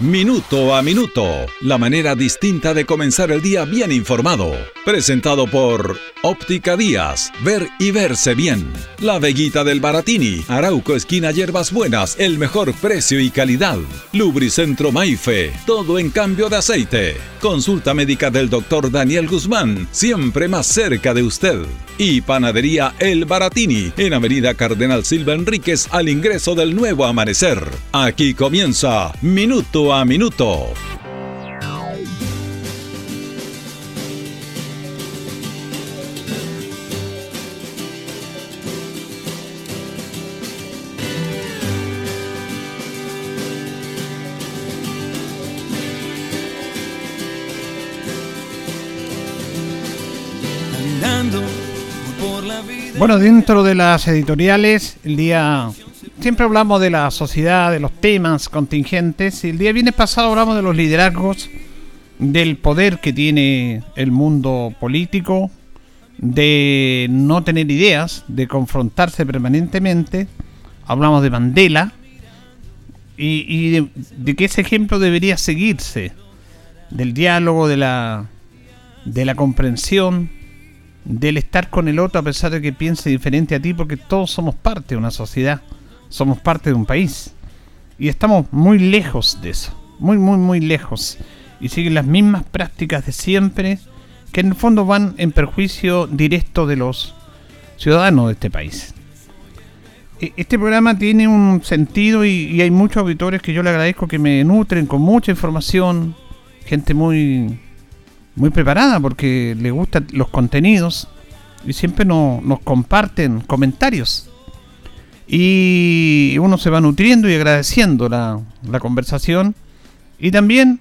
Minuto a Minuto, la manera distinta de comenzar el día bien informado. Presentado por Óptica Díaz, ver y verse bien. La Veguita del Baratini, Arauco Esquina Hierbas Buenas, el mejor precio y calidad. Lubricentro Maife, todo en cambio de aceite. Consulta médica del doctor Daniel Guzmán, siempre más cerca de usted. Y Panadería El Baratini, en Avenida Cardenal Silva Enríquez, al ingreso del nuevo amanecer. Aquí comienza Minuto a minuto. Bueno, dentro de las editoriales, el día siempre hablamos de la sociedad, de los temas contingentes. Y el día viernes pasado hablamos de los liderazgos, del poder que tiene el mundo político, de no tener ideas, de confrontarse permanentemente. Hablamos de Mandela y, de, de, que ese ejemplo debería seguirse, del diálogo, de la, de la comprensión, del estar con el otro a pesar de que piense diferente a ti, porque todos somos parte de una sociedad somos parte de un país. Y estamos muy lejos de eso, muy, muy, muy lejos. Y siguen las mismas prácticas de siempre, que en el fondo van en perjuicio directo de los ciudadanos de este país. E, este programa tiene un sentido y, hay muchos auditores que yo le agradezco que me nutren con mucha información, gente muy, muy preparada porque le gustan los contenidos y siempre nos comparten comentarios y uno se va nutriendo y agradeciendo la, conversación y también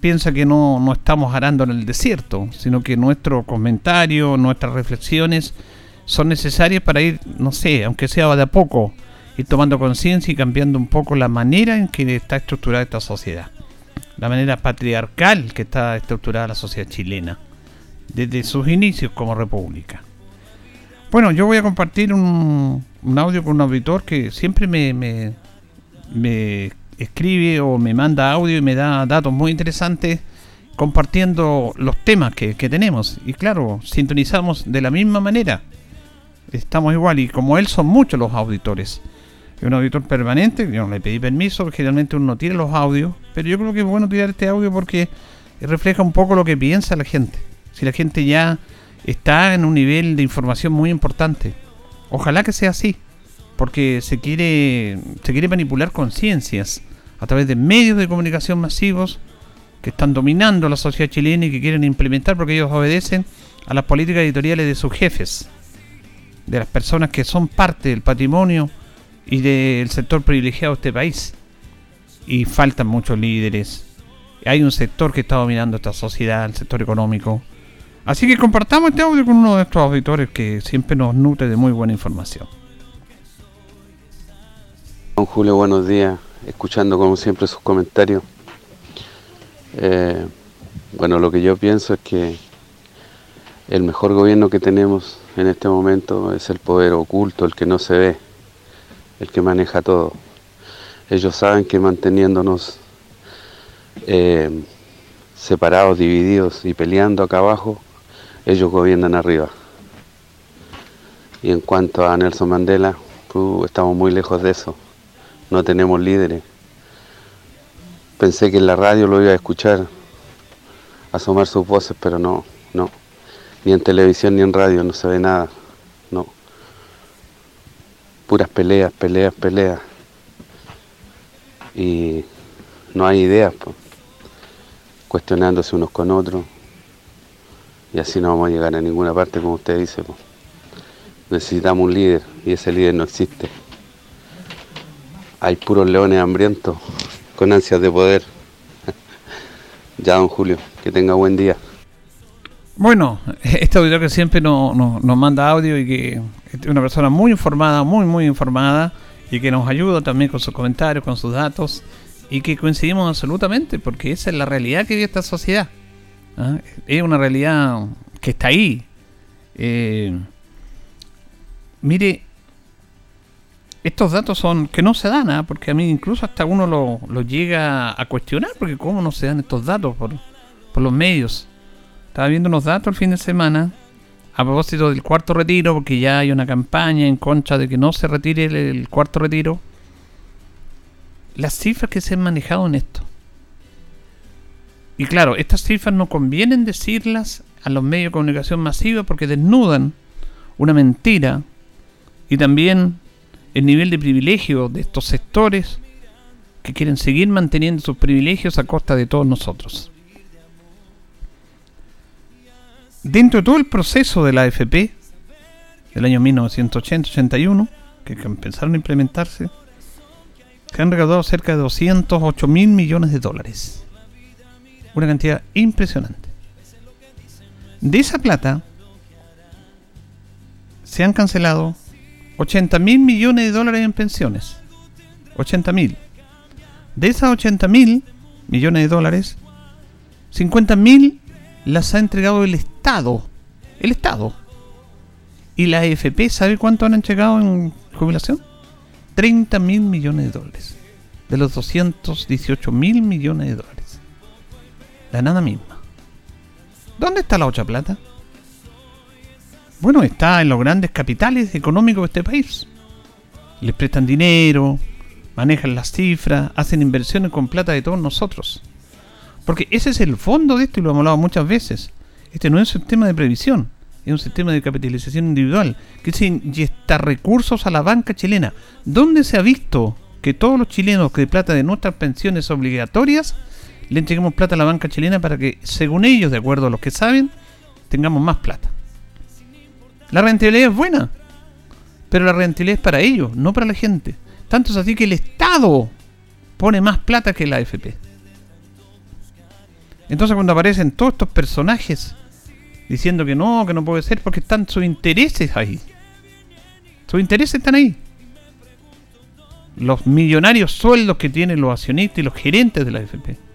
piensa que no, no, estamos arando en el desierto, sino que nuestro comentario, nuestras reflexiones son necesarias para ir, no sé, aunque sea de a poco, ir tomando conciencia y cambiando un poco la manera en que está estructurada esta sociedad, la manera patriarcal que está estructurada la sociedad chilena, desde sus inicios como república. Bueno, yo voy a compartir un, audio con un auditor que siempre me, me, escribe o me manda audio y me da datos muy interesantes compartiendo los temas que, tenemos. Y claro, sintonizamos de la misma manera. Estamos igual y como él son muchos los auditores. Es un auditor permanente, yo no le pedí permiso, generalmente uno no tiene los audios, pero yo creo que es bueno tirar este audio porque refleja un poco lo que piensa la gente. Si la gente ya está en un nivel de información muy importante. Ojalá que sea así, porque se quiere, se quiere manipular conciencias a través de medios de comunicación masivos que están dominando la sociedad chilena y que quieren implementar porque ellos obedecen a las políticas editoriales de sus jefes, de las personas que son parte del patrimonio y del sector privilegiado de este país. Y faltan muchos líderes. Hay un sector que está dominando esta sociedad, el sector económico, Así que compartamos este audio con uno de nuestros auditores que siempre nos nutre de muy buena información. Don Julio, buenos días. Escuchando como siempre sus comentarios. Eh, bueno, lo que yo pienso es que el mejor gobierno que tenemos en este momento es el poder oculto, el que no se ve, el que maneja todo. Ellos saben que manteniéndonos eh, separados, divididos y peleando acá abajo, ellos gobiernan arriba. Y en cuanto a Nelson Mandela, estamos muy lejos de eso. No tenemos líderes. Pensé que en la radio lo iba a escuchar asomar sus voces, pero no, no. Ni en televisión ni en radio no se ve nada. No. Puras peleas, peleas, peleas. Y no hay ideas, cuestionándose unos con otros y así no vamos a llegar a ninguna parte como usted dice. Necesitamos un líder y ese líder no existe. Hay puros leones hambrientos con ansias de poder. ya, don Julio, que tenga buen día. Bueno, este auditor que siempre nos, nos manda audio y que es una persona muy informada, muy, muy informada y que nos ayuda también con sus comentarios, con sus datos y que coincidimos absolutamente porque esa es la realidad que vive esta sociedad. ¿Ah? Es una realidad que está ahí. Eh, mire, estos datos son que no se dan, ¿ah? porque a mí incluso hasta uno lo, llega a cuestionar, porque cómo no se dan estos datos por, por los medios. Estaba viendo unos datos el fin de semana a propósito del cuarto retiro, porque ya hay una campaña en contra de que no se retire el, cuarto retiro. Las cifras que se han manejado en esto. Y claro, estas cifras no convienen decirlas a los medios de comunicación masiva porque desnudan una mentira y también el nivel de privilegio de estos sectores que quieren seguir manteniendo sus privilegios a costa de todos nosotros. Dentro de todo el proceso de la AFP del año 1980-81, que empezaron a implementarse, se han recaudado cerca de 208 mil millones de dólares. Una cantidad impresionante. De esa plata se han cancelado 80 mil millones de dólares en pensiones. 80 mil. De esas 80 mil millones de dólares, 50 mil las ha entregado el Estado. El Estado. ¿Y la AFP sabe cuánto han entregado en jubilación? 30 mil millones de dólares. De los 218 mil millones de dólares. La nada misma. ¿Dónde está la otra plata? Bueno, está en los grandes capitales económicos de este país. Les prestan dinero, manejan las cifras, hacen inversiones con plata de todos nosotros. Porque ese es el fondo de esto y lo hemos hablado muchas veces. Este no es un sistema de previsión, es un sistema de capitalización individual que se inyecta recursos a la banca chilena. ¿Dónde se ha visto que todos los chilenos que de plata de nuestras pensiones obligatorias le entreguemos plata a la banca chilena para que, según ellos, de acuerdo a los que saben, tengamos más plata? La rentabilidad es buena, pero la rentabilidad es para ellos, no para la gente. Tanto es así que el Estado pone más plata que la AFP. Entonces cuando aparecen todos estos personajes diciendo que no, que no puede ser, porque están sus intereses ahí. Sus intereses están ahí. Los millonarios sueldos que tienen los accionistas y los gerentes de la AFP.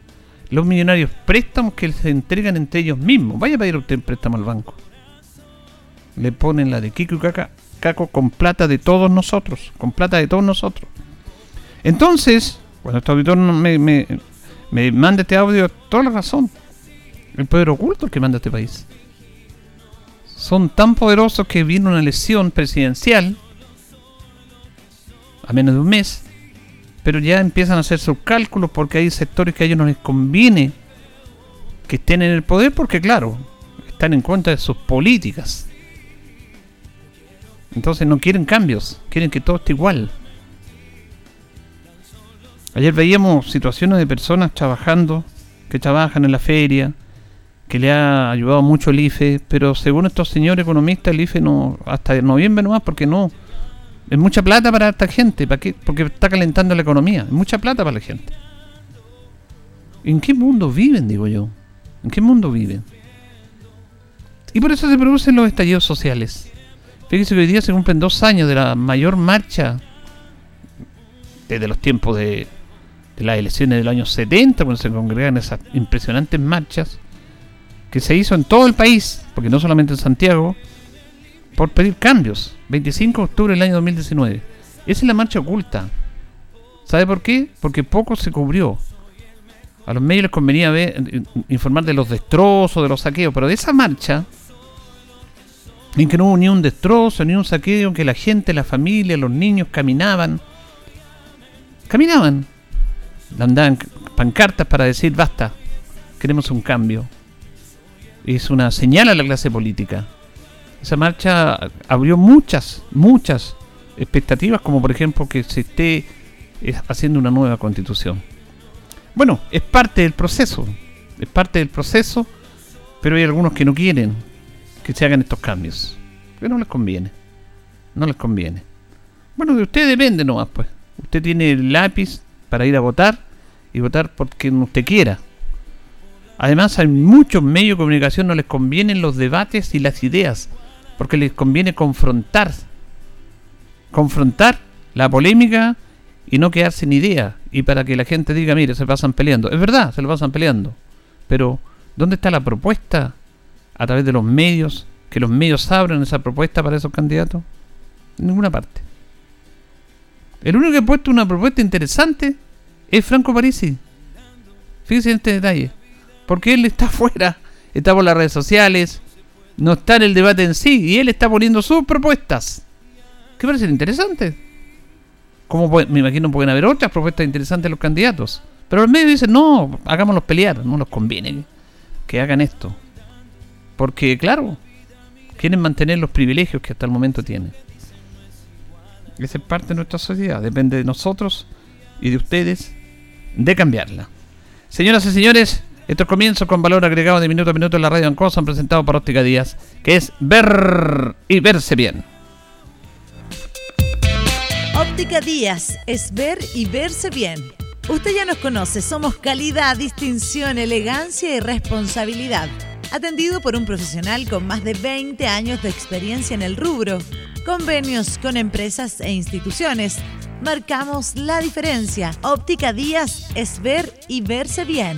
Los millonarios préstamos que se entregan entre ellos mismos. Vaya a pedir usted préstamo al banco le ponen la de Kiko y Caco con plata de todos nosotros, con plata de todos nosotros. Entonces, cuando este auditor me, me, me manda este audio, toda la razón. El poder oculto que manda este país. Son tan poderosos que viene una elección presidencial a menos de un mes, pero ya empiezan a hacer sus cálculos porque hay sectores que a ellos no les conviene que estén en el poder porque claro, están en contra de sus políticas. Entonces no quieren cambios, quieren que todo esté igual. Ayer veíamos situaciones de personas trabajando, que trabajan en la feria, que le ha ayudado mucho el IFE, pero según estos señores economistas, el IFE no, hasta noviembre nomás, porque no, es mucha plata para esta gente, ¿para porque está calentando la economía, es mucha plata para la gente. ¿En qué mundo viven, digo yo? ¿En qué mundo viven? Y por eso se producen los estallidos sociales. Fíjese que hoy día se cumplen dos años de la mayor marcha desde los tiempos de, las elecciones del año 70, cuando se congregan esas impresionantes marchas, que se hizo en todo el país, porque no solamente en Santiago, por pedir cambios. 25 de octubre del año 2019. Esa es la marcha oculta. ¿Sabe por qué? Porque poco se cubrió. A los medios les convenía ver, informar de los destrozos, de los saqueos, pero de esa marcha en que no hubo ni un destrozo, ni un saqueo, que la gente, la familia, los niños caminaban. Caminaban. Andaban pancartas para decir basta, queremos un cambio. Es una señal a la clase política. Esa marcha abrió muchas, muchas expectativas, como por ejemplo que se esté eh, haciendo una nueva constitución. Bueno, es parte del proceso, es parte del proceso, pero hay algunos que no quieren, que se hagan estos cambios. Que no les conviene. No les conviene. Bueno, de usted depende nomás, pues. Usted tiene el lápiz para ir a votar y votar por quien usted quiera. Además, hay muchos medios de comunicación no les convienen los debates y las ideas, porque les conviene confrontar. Confrontar la polémica y no quedarse sin idea. Y para que la gente diga, mire, se pasan peleando. Es verdad, se lo pasan peleando. Pero, ¿dónde está la propuesta? a través de los medios, que los medios abran esa propuesta para esos candidatos? En ninguna parte. El único que ha puesto una propuesta interesante es Franco Parisi. Fíjense en este detalle. Porque él está afuera, está por las redes sociales, no está en el debate en sí, y él está poniendo sus propuestas. ¿Qué parecen interesantes? Como me imagino pueden haber otras propuestas interesantes de los candidatos. Pero el medio dice, no, hagámoslos pelear, no nos conviene que hagan esto. Porque, claro, quieren mantener los privilegios que hasta el momento tienen. Esa es parte de nuestra sociedad, depende de nosotros y de ustedes de cambiarla. Señoras y señores, estos comienzos con valor agregado de minuto a minuto en la radio Ancosa han presentado por Óptica Díaz, que es ver y verse bien. Óptica Díaz es ver y verse bien. Usted ya nos conoce, somos calidad, distinción, elegancia y responsabilidad. Atendido por un profesional con más de 20 años de experiencia en el rubro, convenios con empresas e instituciones. Marcamos la diferencia. Óptica Díaz es ver y verse bien.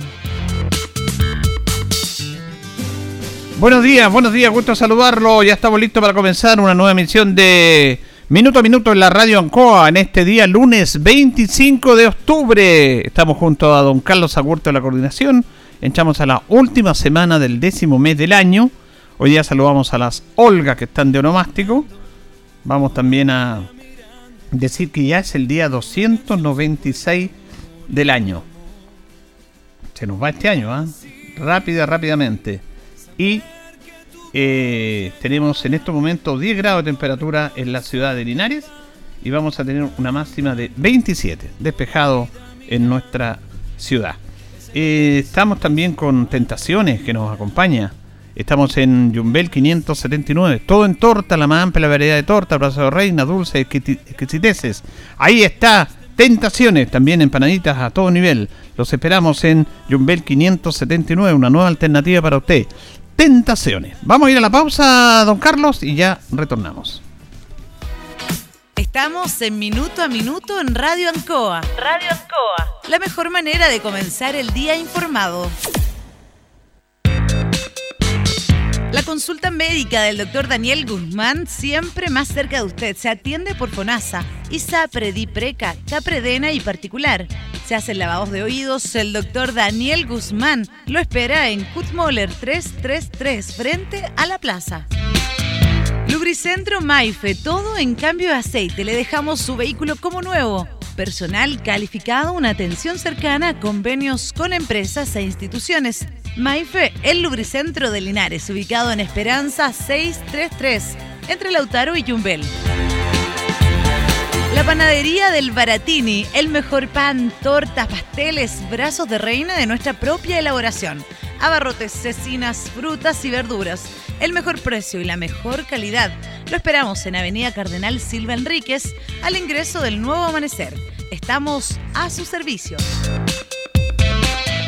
Buenos días, buenos días, gusto saludarlo. Ya estamos listos para comenzar una nueva emisión de Minuto a Minuto en la Radio Ancoa en este día lunes 25 de octubre. Estamos junto a don Carlos Agurto de la coordinación. Entramos a la última semana del décimo mes del año. Hoy día saludamos a las Olga que están de onomástico. Vamos también a decir que ya es el día 296 del año. Se nos va este año, ¿ah? Rápida, rápidamente. Y eh, tenemos en estos momentos 10 grados de temperatura en la ciudad de Linares y vamos a tener una máxima de 27, despejado en nuestra ciudad. Eh, estamos también con Tentaciones que nos acompaña. Estamos en Jumbel 579, todo en torta, la más amplia variedad de torta, brazo de reina, dulce, exquisiteces. Ahí está, Tentaciones, también empanaditas a todo nivel. Los esperamos en Jumbel 579, una nueva alternativa para usted tentaciones. Vamos a ir a la pausa, don Carlos, y ya retornamos. Estamos en Minuto a Minuto en Radio Ancoa. Radio Ancoa. La mejor manera de comenzar el día informado. La consulta médica del doctor Daniel Guzmán siempre más cerca de usted. Se atiende por FONASA, ISAPRE, DIPRECA, CAPREDENA y particular. Se hacen lavados de oídos. El doctor Daniel Guzmán lo espera en Kutmoller 333 frente a la plaza. Lubricentro Maife, todo en cambio de aceite. Le dejamos su vehículo como nuevo. Personal calificado, una atención cercana, convenios con empresas e instituciones. Maife, el lubricentro de Linares, ubicado en Esperanza 633, entre Lautaro y Yumbel. La panadería del Baratini, el mejor pan, tortas, pasteles, brazos de reina de nuestra propia elaboración. Abarrotes, cecinas, frutas y verduras. El mejor precio y la mejor calidad. Lo esperamos en Avenida Cardenal Silva Enríquez, al ingreso del nuevo amanecer. Estamos a su servicio.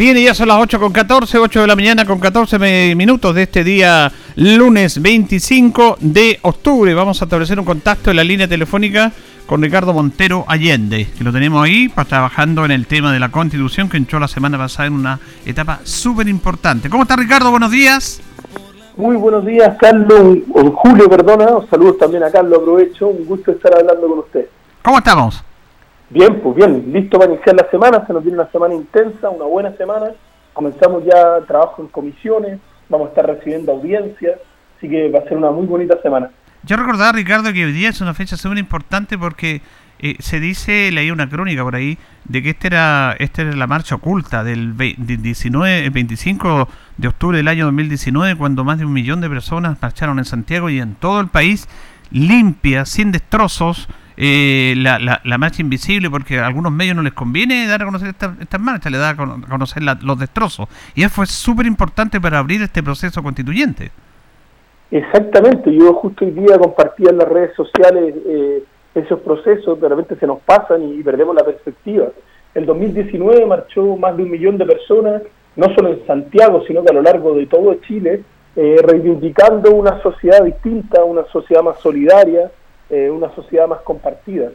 Bien, y ya son las 8 con 14, 8 de la mañana con 14 minutos de este día lunes 25 de octubre. Vamos a establecer un contacto en la línea telefónica con Ricardo Montero Allende, que lo tenemos ahí para trabajando en el tema de la constitución que entró la semana pasada en una etapa súper importante. ¿Cómo está Ricardo? Buenos días. Muy buenos días, Carlos, o Julio, perdona. Saludos también a Carlos, aprovecho. Un gusto estar hablando con usted. ¿Cómo estamos? Bien, pues bien, listo para iniciar la semana, se nos viene una semana intensa, una buena semana, comenzamos ya trabajo en comisiones, vamos a estar recibiendo audiencias, así que va a ser una muy bonita semana. Yo recordaba, Ricardo, que hoy día es una fecha súper importante porque eh, se dice, leí una crónica por ahí, de que esta era, esta era la marcha oculta del 19, el 25 de octubre del año 2019, cuando más de un millón de personas marcharon en Santiago y en todo el país, limpia, sin destrozos, eh, la, la, marcha invisible, porque a algunos medios no les conviene dar a conocer estas esta marchas, le da a conocer los destrozos. Y eso fue súper importante para abrir este proceso constituyente. Exactamente, yo justo hoy día compartía en las redes sociales eh, esos procesos, de repente se nos pasan y, perdemos la perspectiva. El 2019 marchó más de un millón de personas no solo en Santiago, sino que a lo largo de todo Chile, eh, reivindicando una sociedad distinta, una sociedad más solidaria, eh, una sociedad más compartida.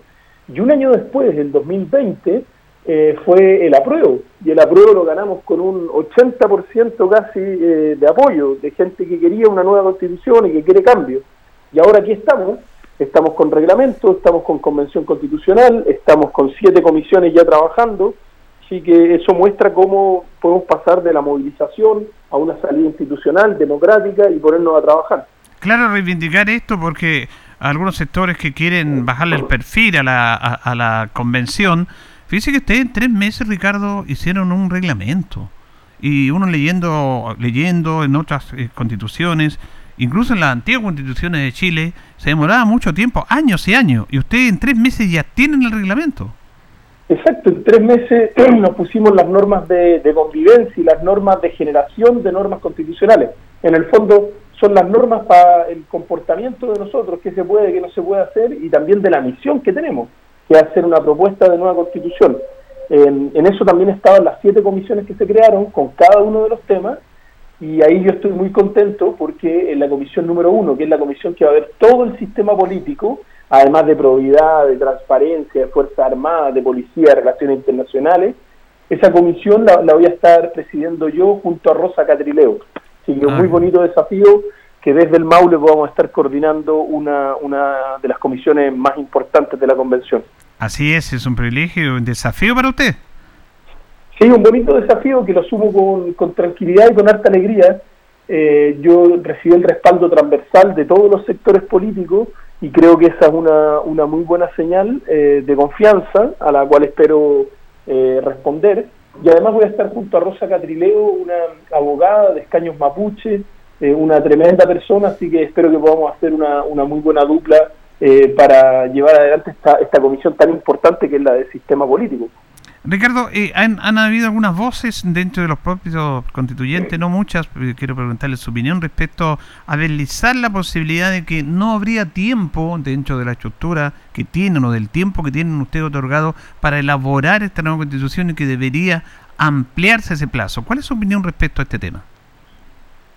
Y un año después, en 2020, eh, fue el apruebo, y el apruebo lo ganamos con un 80% casi de apoyo, de gente que quería una nueva constitución y que quiere cambio. Y ahora aquí estamos, estamos con reglamento, estamos con convención constitucional, estamos con siete comisiones ya trabajando, Así que eso muestra cómo podemos pasar de la movilización a una salida institucional, democrática y ponernos a trabajar. Claro, reivindicar esto porque algunos sectores que quieren bajarle el perfil a la, a, la convención, fíjese que ustedes en tres meses, Ricardo, hicieron un reglamento. Y uno leyendo, leyendo en otras eh, constituciones, incluso en las antiguas constituciones de Chile, se demoraba mucho tiempo, años y años, y ustedes en tres meses ya tienen el reglamento. Exacto, en tres meses nos pusimos las normas de, convivencia y las normas de generación de normas constitucionales. En el fondo son las normas para el comportamiento de nosotros, qué se puede, qué no se puede hacer, y también de la misión que tenemos, que es hacer una propuesta de nueva constitución. En, eso también estaban las siete comisiones que se crearon con cada uno de los temas, y ahí yo estoy muy contento porque en la comisión número uno, que es la comisión que va a ver todo el sistema político, además de probidad, de transparencia, de Fuerza Armada, de Policía, de Relaciones Internacionales. Esa comisión la, voy a estar presidiendo yo junto a Rosa Catrileo. Así que un muy ah. bonito desafío que desde el Maule podamos estar coordinando una, una de las comisiones más importantes de la convención. Así es, es un privilegio, un desafío para usted. Sí, un bonito desafío que lo sumo con, con tranquilidad y con harta alegría. Eh, yo recibí el respaldo transversal de todos los sectores políticos y creo que esa es una, una muy buena señal eh, de confianza a la cual espero eh, responder. Y además voy a estar junto a Rosa Catrileo, una abogada de escaños mapuche, eh, una tremenda persona, así que espero que podamos hacer una, una muy buena dupla para llevar adelante esta, esta comisión tan importante que es la del sistema político. Ricardo, eh, han, habido algunas voces dentro de los propios constituyentes, no muchas, quiero preguntarle su opinión respecto a deslizar la posibilidad de que no habría tiempo dentro de la estructura que tienen o del tiempo que tienen ustedes otorgado para elaborar esta nueva constitución y que debería ampliarse ese plazo. ¿Cuál es su opinión respecto a este tema?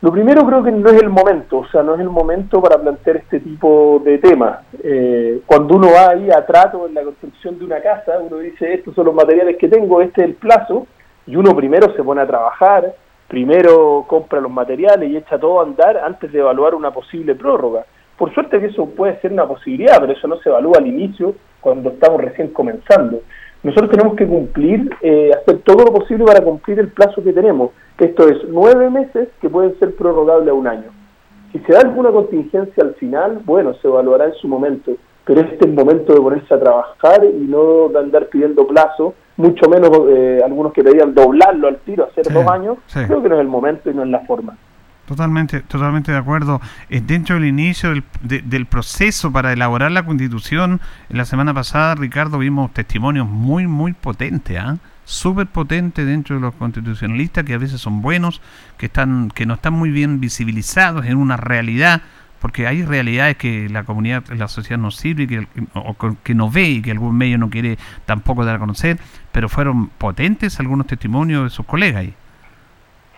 Lo primero creo que no es el momento, o sea, no es el momento para plantear este tipo de temas. Eh, cuando uno va ahí a trato en la construcción de una casa, uno dice, estos son los materiales que tengo, este es el plazo, y uno primero se pone a trabajar, primero compra los materiales y echa todo a andar antes de evaluar una posible prórroga. Por suerte que eso puede ser una posibilidad, pero eso no se evalúa al inicio cuando estamos recién comenzando. Nosotros tenemos que cumplir, eh, hacer todo lo posible para cumplir el plazo que tenemos esto es nueve meses que pueden ser prorrogables a un año. Si se da alguna contingencia al final, bueno, se evaluará en su momento, pero este es el momento de ponerse a trabajar y no de andar pidiendo plazo, mucho menos eh, algunos que pedían doblarlo al tiro, hacer dos años, creo que no es el momento y no es la forma. Totalmente, totalmente de acuerdo. Eh, dentro del inicio del, del, proceso para elaborar la constitución, la semana pasada, Ricardo, vimos testimonios muy, muy potentes. ¿ah? súper potente dentro de los constitucionalistas que a veces son buenos, que están que no están muy bien visibilizados en una realidad, porque hay realidades que la comunidad, la sociedad no sirve que, o que no ve y que algún medio no quiere tampoco dar a conocer, pero fueron potentes algunos testimonios de sus colegas ahí.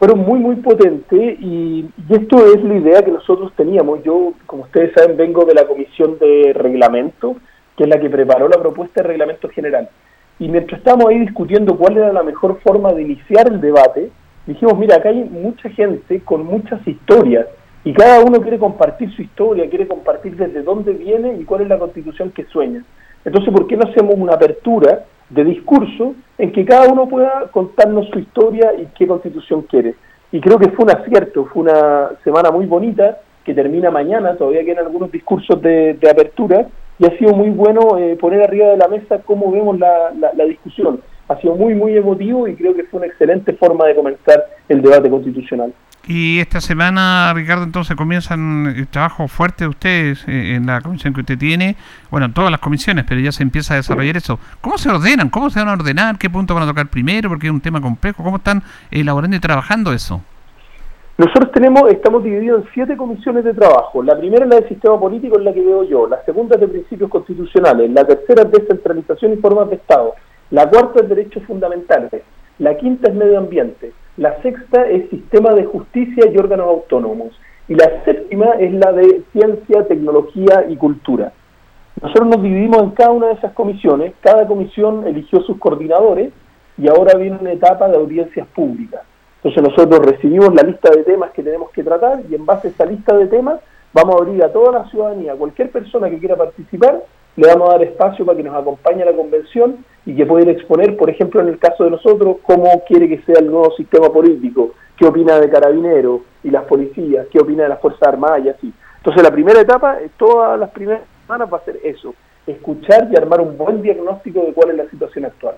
Fueron muy, muy potentes y, esto es la idea que nosotros teníamos. Yo, como ustedes saben, vengo de la comisión de reglamento, que es la que preparó la propuesta de reglamento general. Y mientras estábamos ahí discutiendo cuál era la mejor forma de iniciar el debate, dijimos, mira, acá hay mucha gente con muchas historias y cada uno quiere compartir su historia, quiere compartir desde dónde viene y cuál es la constitución que sueña. Entonces, ¿por qué no hacemos una apertura de discurso en que cada uno pueda contarnos su historia y qué constitución quiere? Y creo que fue un acierto, fue una semana muy bonita que termina mañana, todavía quedan algunos discursos de, apertura, y ha sido muy bueno eh, poner arriba de la mesa cómo vemos la, la, discusión. Ha sido muy, muy emotivo y creo que fue una excelente forma de comenzar el debate constitucional. Y esta semana, Ricardo, entonces comienzan el trabajo fuerte de ustedes eh, en la comisión que usted tiene, bueno, en todas las comisiones, pero ya se empieza a desarrollar eso. ¿Cómo se ordenan? ¿Cómo se van a ordenar? ¿Qué punto van a tocar primero? Porque es un tema complejo. ¿Cómo están elaborando y trabajando eso? Nosotros tenemos, estamos divididos en siete comisiones de trabajo. La primera es la del sistema político, es la que veo yo. La segunda es de principios constitucionales. La tercera es descentralización y formas de Estado. La cuarta es derechos fundamentales. La quinta es medio ambiente. la sexta es sistema de justicia y órganos autónomos, y la séptima es la de ciencia, tecnología y cultura. Nosotros nos dividimos en cada una de esas comisiones, cada comisión eligió sus coordinadores y ahora viene una etapa de audiencias públicas. Entonces nosotros recibimos la lista de temas que tenemos que tratar y en base a esa lista de temas vamos a abrir a toda la ciudadanía, a cualquier persona que quiera participar, le vamos a dar espacio para que nos acompañe a la convención y que pueda exponer, por ejemplo, en el caso de nosotros, cómo quiere que sea el nuevo sistema político, qué opina de carabineros y las policías, qué opina de las Fuerzas Armadas y así. Entonces la primera etapa, todas las primeras semanas va a ser eso, escuchar y armar un buen diagnóstico de cuál es la situación actual.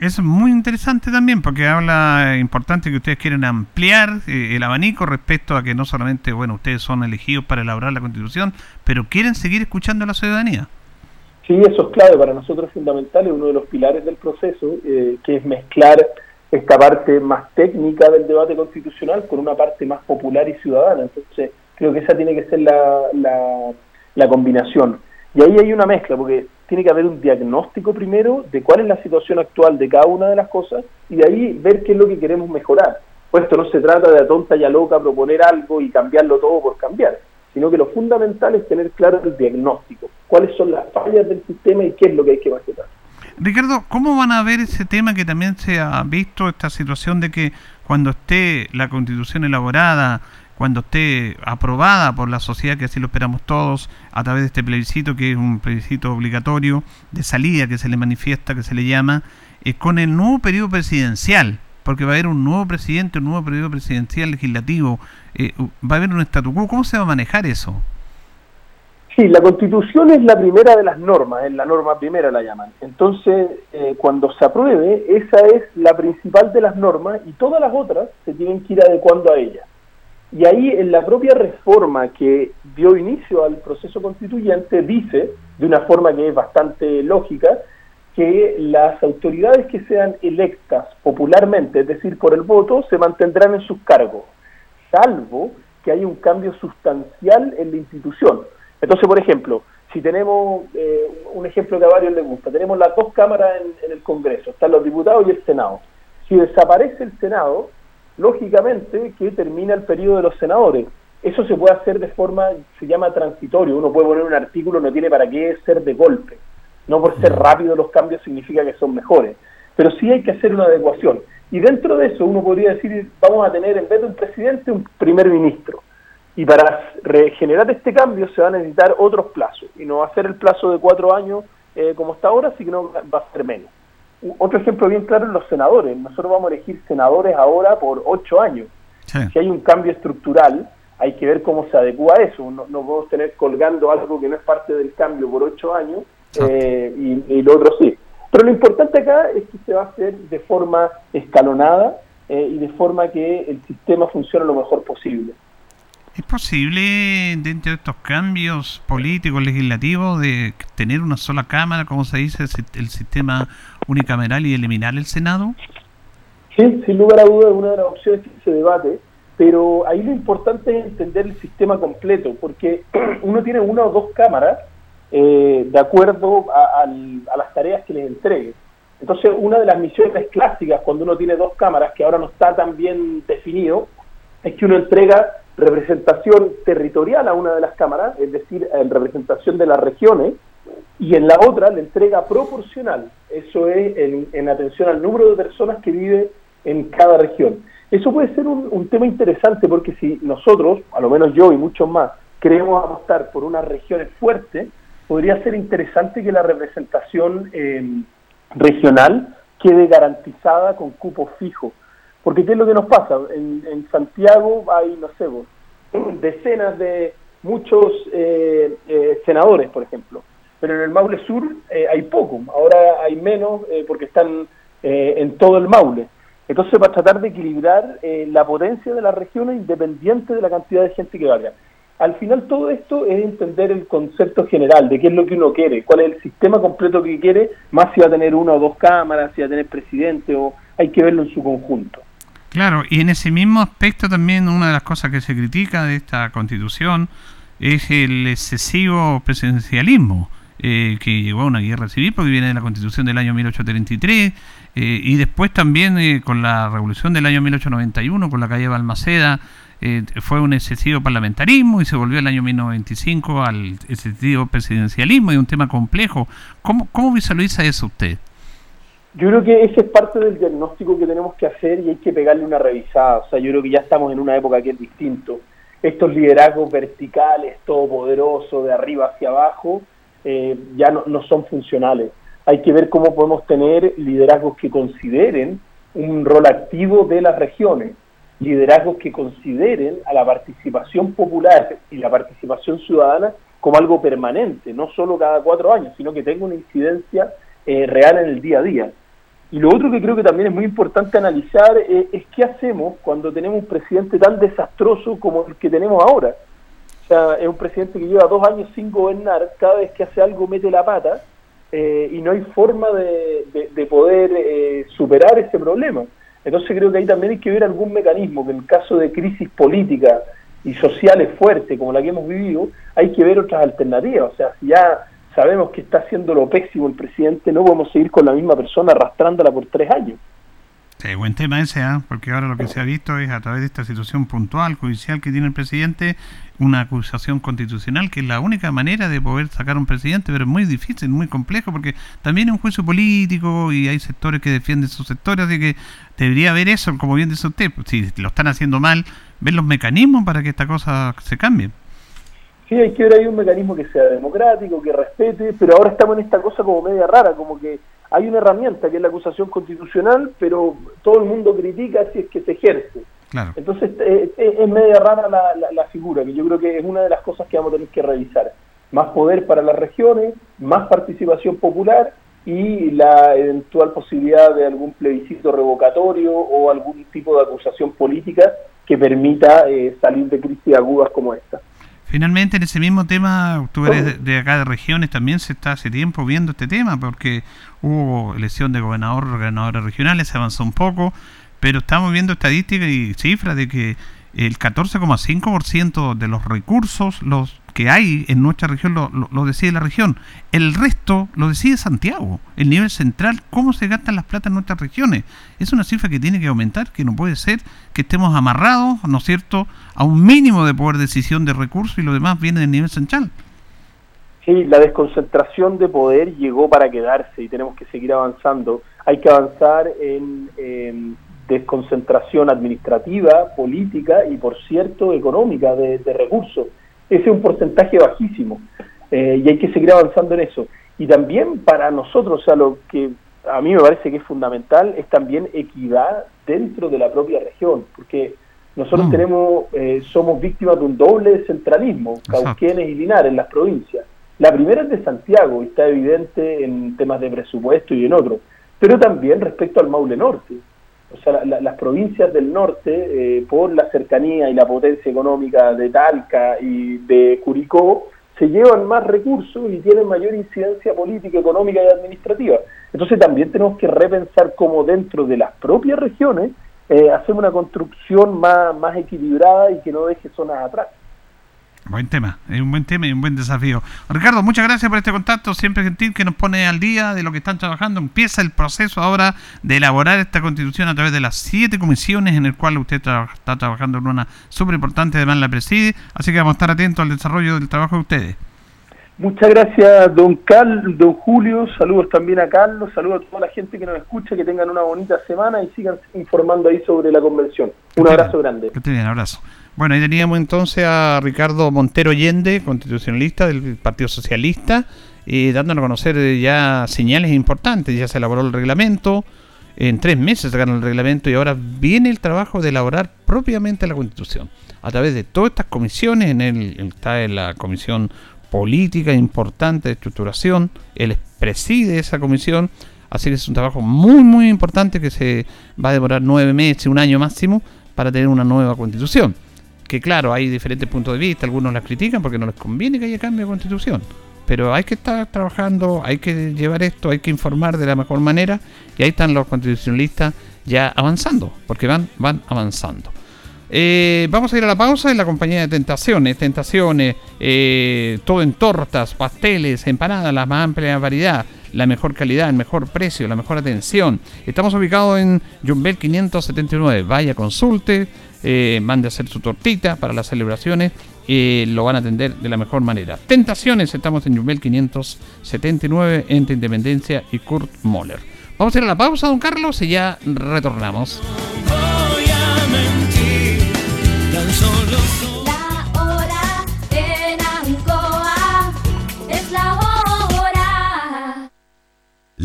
Es muy interesante también porque habla importante que ustedes quieren ampliar eh, el abanico respecto a que no solamente, bueno, ustedes son elegidos para elaborar la constitución, pero quieren seguir escuchando a la ciudadanía. Sí, eso es clave, para nosotros es fundamental, es uno de los pilares del proceso, eh, que es mezclar esta parte más técnica del debate constitucional con una parte más popular y ciudadana. Entonces, creo que esa tiene que ser la, la, combinación. Y ahí hay una mezcla, porque tiene que haber un diagnóstico primero de cuál es la situación actual de cada una de las cosas y de ahí ver qué es lo que queremos mejorar. Pues esto no se trata de a tonta y a loca proponer algo y cambiarlo todo por cambiar, sino que lo fundamental es tener claro el diagnóstico, cuáles son las fallas del sistema y qué es lo que hay que mejorar. Ricardo, ¿cómo van a ver ese tema que también se ha visto, esta situación de que cuando esté la constitución elaborada, cuando esté aprobada por la sociedad, que así lo esperamos todos, a través de este plebiscito, que es un plebiscito obligatorio de salida que se le manifiesta, que se le llama, eh, con el nuevo periodo presidencial, porque va a haber un nuevo presidente, un nuevo periodo presidencial legislativo, eh, va a haber un statu quo, ¿cómo se va a manejar eso? Sí, la constitución es la primera de las normas, es la norma primera la llaman. Entonces, eh, cuando se apruebe, esa es la principal de las normas y todas las otras se tienen que ir adecuando a ella. Y ahí en la propia reforma que dio inicio al proceso constituyente dice, de una forma que es bastante lógica, que las autoridades que sean electas popularmente, es decir, por el voto, se mantendrán en sus cargos, salvo que haya un cambio sustancial en la institución. Entonces, por ejemplo, si tenemos eh, un ejemplo que a varios les gusta, tenemos las dos cámaras en el Congreso, están los diputados y el Senado. Si desaparece el Senado, lógicamente que termina el periodo de los senadores. Eso se puede hacer de forma, se llama transitorio, uno puede poner un artículo, no tiene para qué ser de golpe. No por ser rápido los cambios significa que son mejores, pero sí hay que hacer una adecuación. Y dentro de eso uno podría decir, vamos a tener en vez de un presidente, un primer ministro. Y para regenerar este cambio se van a necesitar otros plazos, y no va a ser el plazo de cuatro años eh, como está ahora, sino va a ser menos otro ejemplo bien claro es los senadores. Nosotros vamos a elegir senadores ahora por ocho años. Si hay un cambio estructural, hay que ver cómo se adecua a eso. No, no podemos tener colgando algo que no es parte del cambio por ocho años eh, y, lo otro sí. Pero lo importante acá es que se va a hacer de forma escalonada eh, y de forma que el sistema funcione lo mejor posible. ¿Es posible, dentro de estos cambios políticos, legislativos, de tener una sola Cámara, como se dice, el sistema unicameral y eliminar el Senado? Sí, sin lugar a dudas es una de las opciones que se debate, pero ahí lo importante es entender el sistema completo, porque uno tiene una o dos cámaras eh, de acuerdo a, a las tareas que les entregue. Entonces, una de las misiones clásicas cuando uno tiene dos cámaras, que ahora no está tan bien definido, es que uno entrega representación territorial a una de las cámaras, es decir, en representación de las regiones, y en la otra la entrega proporcional, eso es en, atención al número de personas que vive en cada región. Eso puede ser un, tema interesante porque si nosotros, a lo menos yo y muchos más, queremos apostar por unas regiones fuertes, podría ser interesante que la representación eh, regional quede garantizada con cupos fijos porque ¿qué es lo que nos pasa? En, Santiago hay, no sé, decenas de muchos eh, eh, senadores, por ejemplo, pero en el Maule Sur eh, hay poco, ahora hay menos porque están en todo el Maule. Entonces, para tratar de equilibrar la potencia de las regiones independiente de la cantidad de gente que vaya. Al final todo esto es entender el concepto general de qué es lo que uno quiere, cuál es el sistema completo que quiere, más si va a tener una o dos cámaras, si va a tener presidente o hay que verlo en su conjunto. Claro, y en ese mismo aspecto también una de las cosas que se critica de esta constitución es el excesivo presidencialismo. Eh, que llegó a una guerra civil porque viene de la constitución del año 1833 Eh, y después también eh, con la revolución del año 1891, con la calle Balmaceda, eh, fue un excesivo parlamentarismo y se volvió el año 1925 al excesivo presidencialismo y un tema complejo. ¿Cómo, visualiza eso usted? Yo creo que ese es parte del diagnóstico que tenemos que hacer y hay que pegarle una revisada. O sea, yo creo que ya estamos en una época que es distinto. Estos liderazgos verticales, todopoderosos, de arriba hacia abajo, ya no, no son funcionales hay que ver cómo podemos tener liderazgos que consideren un rol activo de las regiones, liderazgos que consideren a la participación popular y la participación ciudadana como algo permanente, no solo cada cuatro años, sino que tenga una incidencia eh, real en el día a día. Y lo otro que creo que también es muy importante analizar eh, es qué hacemos cuando tenemos un presidente tan desastroso como el que tenemos ahora. O sea, es un presidente que lleva dos años sin gobernar, cada vez que hace algo mete la pata, eh, y no hay forma de, poder eh, superar ese problema. Entonces creo que ahí también hay que ver algún mecanismo que en caso de crisis política y sociales fuertes como la que hemos vivido, hay que ver otras alternativas. O sea, si ya sabemos que está haciendo lo pésimo el presidente, no podemos seguir con la misma persona arrastrándola por tres años. Sí, buen tema ese, ¿ah? porque ahora lo que se ha visto es a través de esta situación puntual, judicial que tiene el presidente, una acusación constitucional, que es la única manera de poder sacar un presidente, pero es muy difícil, muy complejo, porque también es un juicio político y hay sectores que defienden sus sectores, así que debería haber eso, como bien dice usted, si lo están haciendo mal, ver los mecanismos para que esta cosa se cambie. Sí, hay que ver ahí un mecanismo que sea democrático, que respete, pero ahora estamos en esta cosa como media rara, como que hay una herramienta que es la acusación constitucional, pero todo el mundo critica si es que se ejerce. Entonces eh, eh, es media rara la, figura, que yo creo que es una de las cosas que vamos a tener que revisar. Más poder para las regiones, más participación popular y la eventual posibilidad de algún plebiscito revocatorio o algún tipo de acusación política que permita eh, salir de crisis agudas como esta. Finalmente, en ese mismo tema, tú eres de, acá de regiones, también se está hace tiempo viendo este tema, porque hubo elección de gobernador, gobernadores regionales, se avanzó un poco, pero estamos viendo estadísticas y cifras de que el 14,5% de los recursos los que hay en nuestra región lo, decide la región. El resto lo decide Santiago, el nivel central, cómo se gastan las plata en nuestras regiones. Es una cifra que tiene que aumentar, que no puede ser que estemos amarrados, ¿no es cierto?, a un mínimo de poder decisión de recursos y lo demás viene del nivel central. Sí, la desconcentración de poder llegó para quedarse y tenemos que seguir avanzando. Hay que avanzar en desconcentración administrativa, política y, por cierto, económica de, recursos. Ese es un porcentaje bajísimo eh, y hay que seguir avanzando en eso. Y también para nosotros, o sea, lo que a mí me parece que es fundamental es también equidad dentro de la propia región, porque nosotros mm. tenemos, eh, somos víctimas de un doble centralismo, Cauquenes y Linares, en las provincias. La primera es de Santiago y está evidente en temas de presupuesto y en otros, pero también respecto al Maule Norte o sea, las provincias del norte, eh, por la cercanía y la potencia económica de Talca y de Curicó, se llevan más recursos y tienen mayor incidencia política, económica y administrativa. Entonces también tenemos que repensar cómo dentro de las propias regiones eh, hacer una construcción más, más equilibrada y que no deje zonas atrás. Buen tema, es un buen tema y un buen desafío. Ricardo, muchas gracias por este contacto, siempre gentil que nos pone al día de lo que están trabajando. Empieza el proceso ahora de elaborar esta constitución a través de las siete comisiones en el cual usted está trabajando en una súper importante, además la preside, así que vamos a estar atentos al desarrollo del trabajo de ustedes. Muchas gracias, don Carl, don Julio. Saludos también a Carlos. Saludos a toda la gente que nos escucha. Que tengan una bonita semana y sigan informando ahí sobre la convención. Un abrazo grande. Que bien, abrazo. Bueno, ahí teníamos entonces a Ricardo Montero Allende, constitucionalista del Partido Socialista, eh, dándonos a conocer eh, ya señales importantes. Ya se elaboró el reglamento, en tres meses sacaron el reglamento y ahora viene el trabajo de elaborar propiamente la constitución. A través de todas estas comisiones, en el, está en la comisión política importante de estructuración, él preside esa comisión, así que es un trabajo muy, muy importante que se va a demorar nueve meses, un año máximo, para tener una nueva constitución que claro, hay diferentes puntos de vista, algunos las critican porque no les conviene que haya cambio de constitución. Pero hay que estar trabajando, hay que llevar esto, hay que informar de la mejor manera y ahí están los constitucionalistas ya avanzando, porque van, van avanzando. Eh, vamos a ir a la pausa en la compañía de Tentaciones. Tentaciones, eh, todo en tortas, pasteles, empanadas, la más amplia variedad la mejor calidad, el mejor precio, la mejor atención. Estamos ubicados en Jumbel 579. Vaya, consulte, eh, mande a hacer su tortita para las celebraciones. Eh, lo van a atender de la mejor manera. Tentaciones, estamos en Jumbel 579 entre Independencia y Kurt Moller. Vamos a ir a la pausa, don Carlos, y ya retornamos.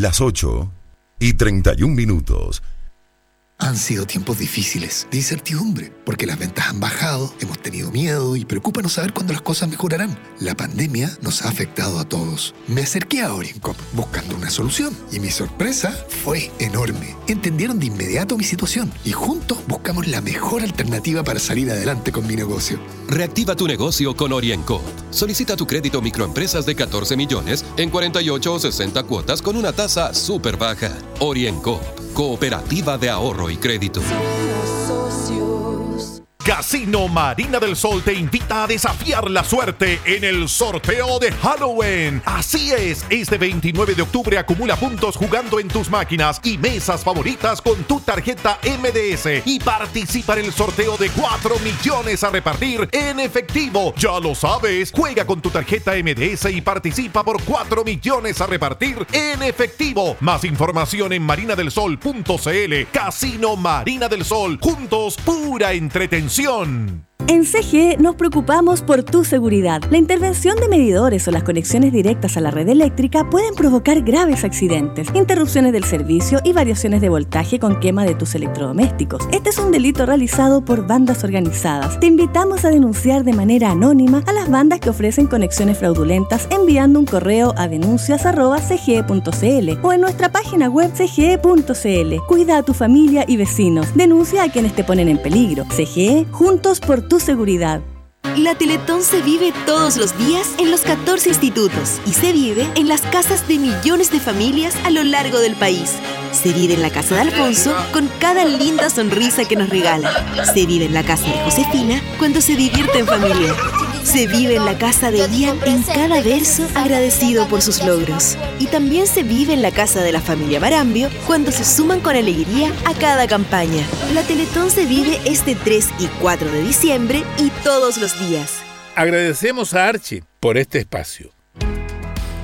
Las 8 y 31 minutos. Han sido tiempos difíciles, de incertidumbre, porque las ventas han bajado, hemos tenido miedo y preocupa no saber cuándo las cosas mejorarán. La pandemia nos ha afectado a todos. Me acerqué a OrienCop buscando una solución y mi sorpresa fue enorme. Entendieron de inmediato mi situación y juntos buscamos la mejor alternativa para salir adelante con mi negocio. Reactiva tu negocio con OrienCo. Solicita tu crédito microempresas de 14 millones en 48 o 60 cuotas con una tasa súper baja. OrienCo, cooperativa de ahorro y crédito. Casino Marina del Sol te invita a desafiar la suerte en el sorteo de Halloween. Así es, este 29 de octubre acumula puntos jugando en tus máquinas y mesas favoritas con tu tarjeta MDS y participa en el sorteo de 4 millones a repartir en efectivo. Ya lo sabes, juega con tu tarjeta MDS y participa por 4 millones a repartir en efectivo. Más información en marinadelsol.cl. Casino Marina del Sol. Juntos, pura entretención canción. En CGE nos preocupamos por tu seguridad. La intervención de medidores o las conexiones directas a la red eléctrica pueden provocar graves accidentes, interrupciones del servicio y variaciones de voltaje con quema de tus electrodomésticos. Este es un delito realizado por bandas organizadas. Te invitamos a denunciar de manera anónima a las bandas que ofrecen conexiones fraudulentas enviando un correo a denuncias.cge.cl o en nuestra página web cge.cl. Cuida a tu familia y vecinos. Denuncia a quienes te ponen en peligro. CGE, juntos por tu seguridad. La Teletón se vive todos los días en los 14 institutos y se vive en las casas de millones de familias a lo largo del país. Se vive en la casa de Alfonso con cada linda sonrisa que nos regala. Se vive en la casa de Josefina cuando se divierte en familia. Se vive en la casa de Ian en cada verso agradecido por sus logros. Y también se vive en la casa de la familia Marambio cuando se suman con alegría a cada campaña. La Teletón se vive este 3 y 4 de diciembre y todos los días. Agradecemos a Archie por este espacio.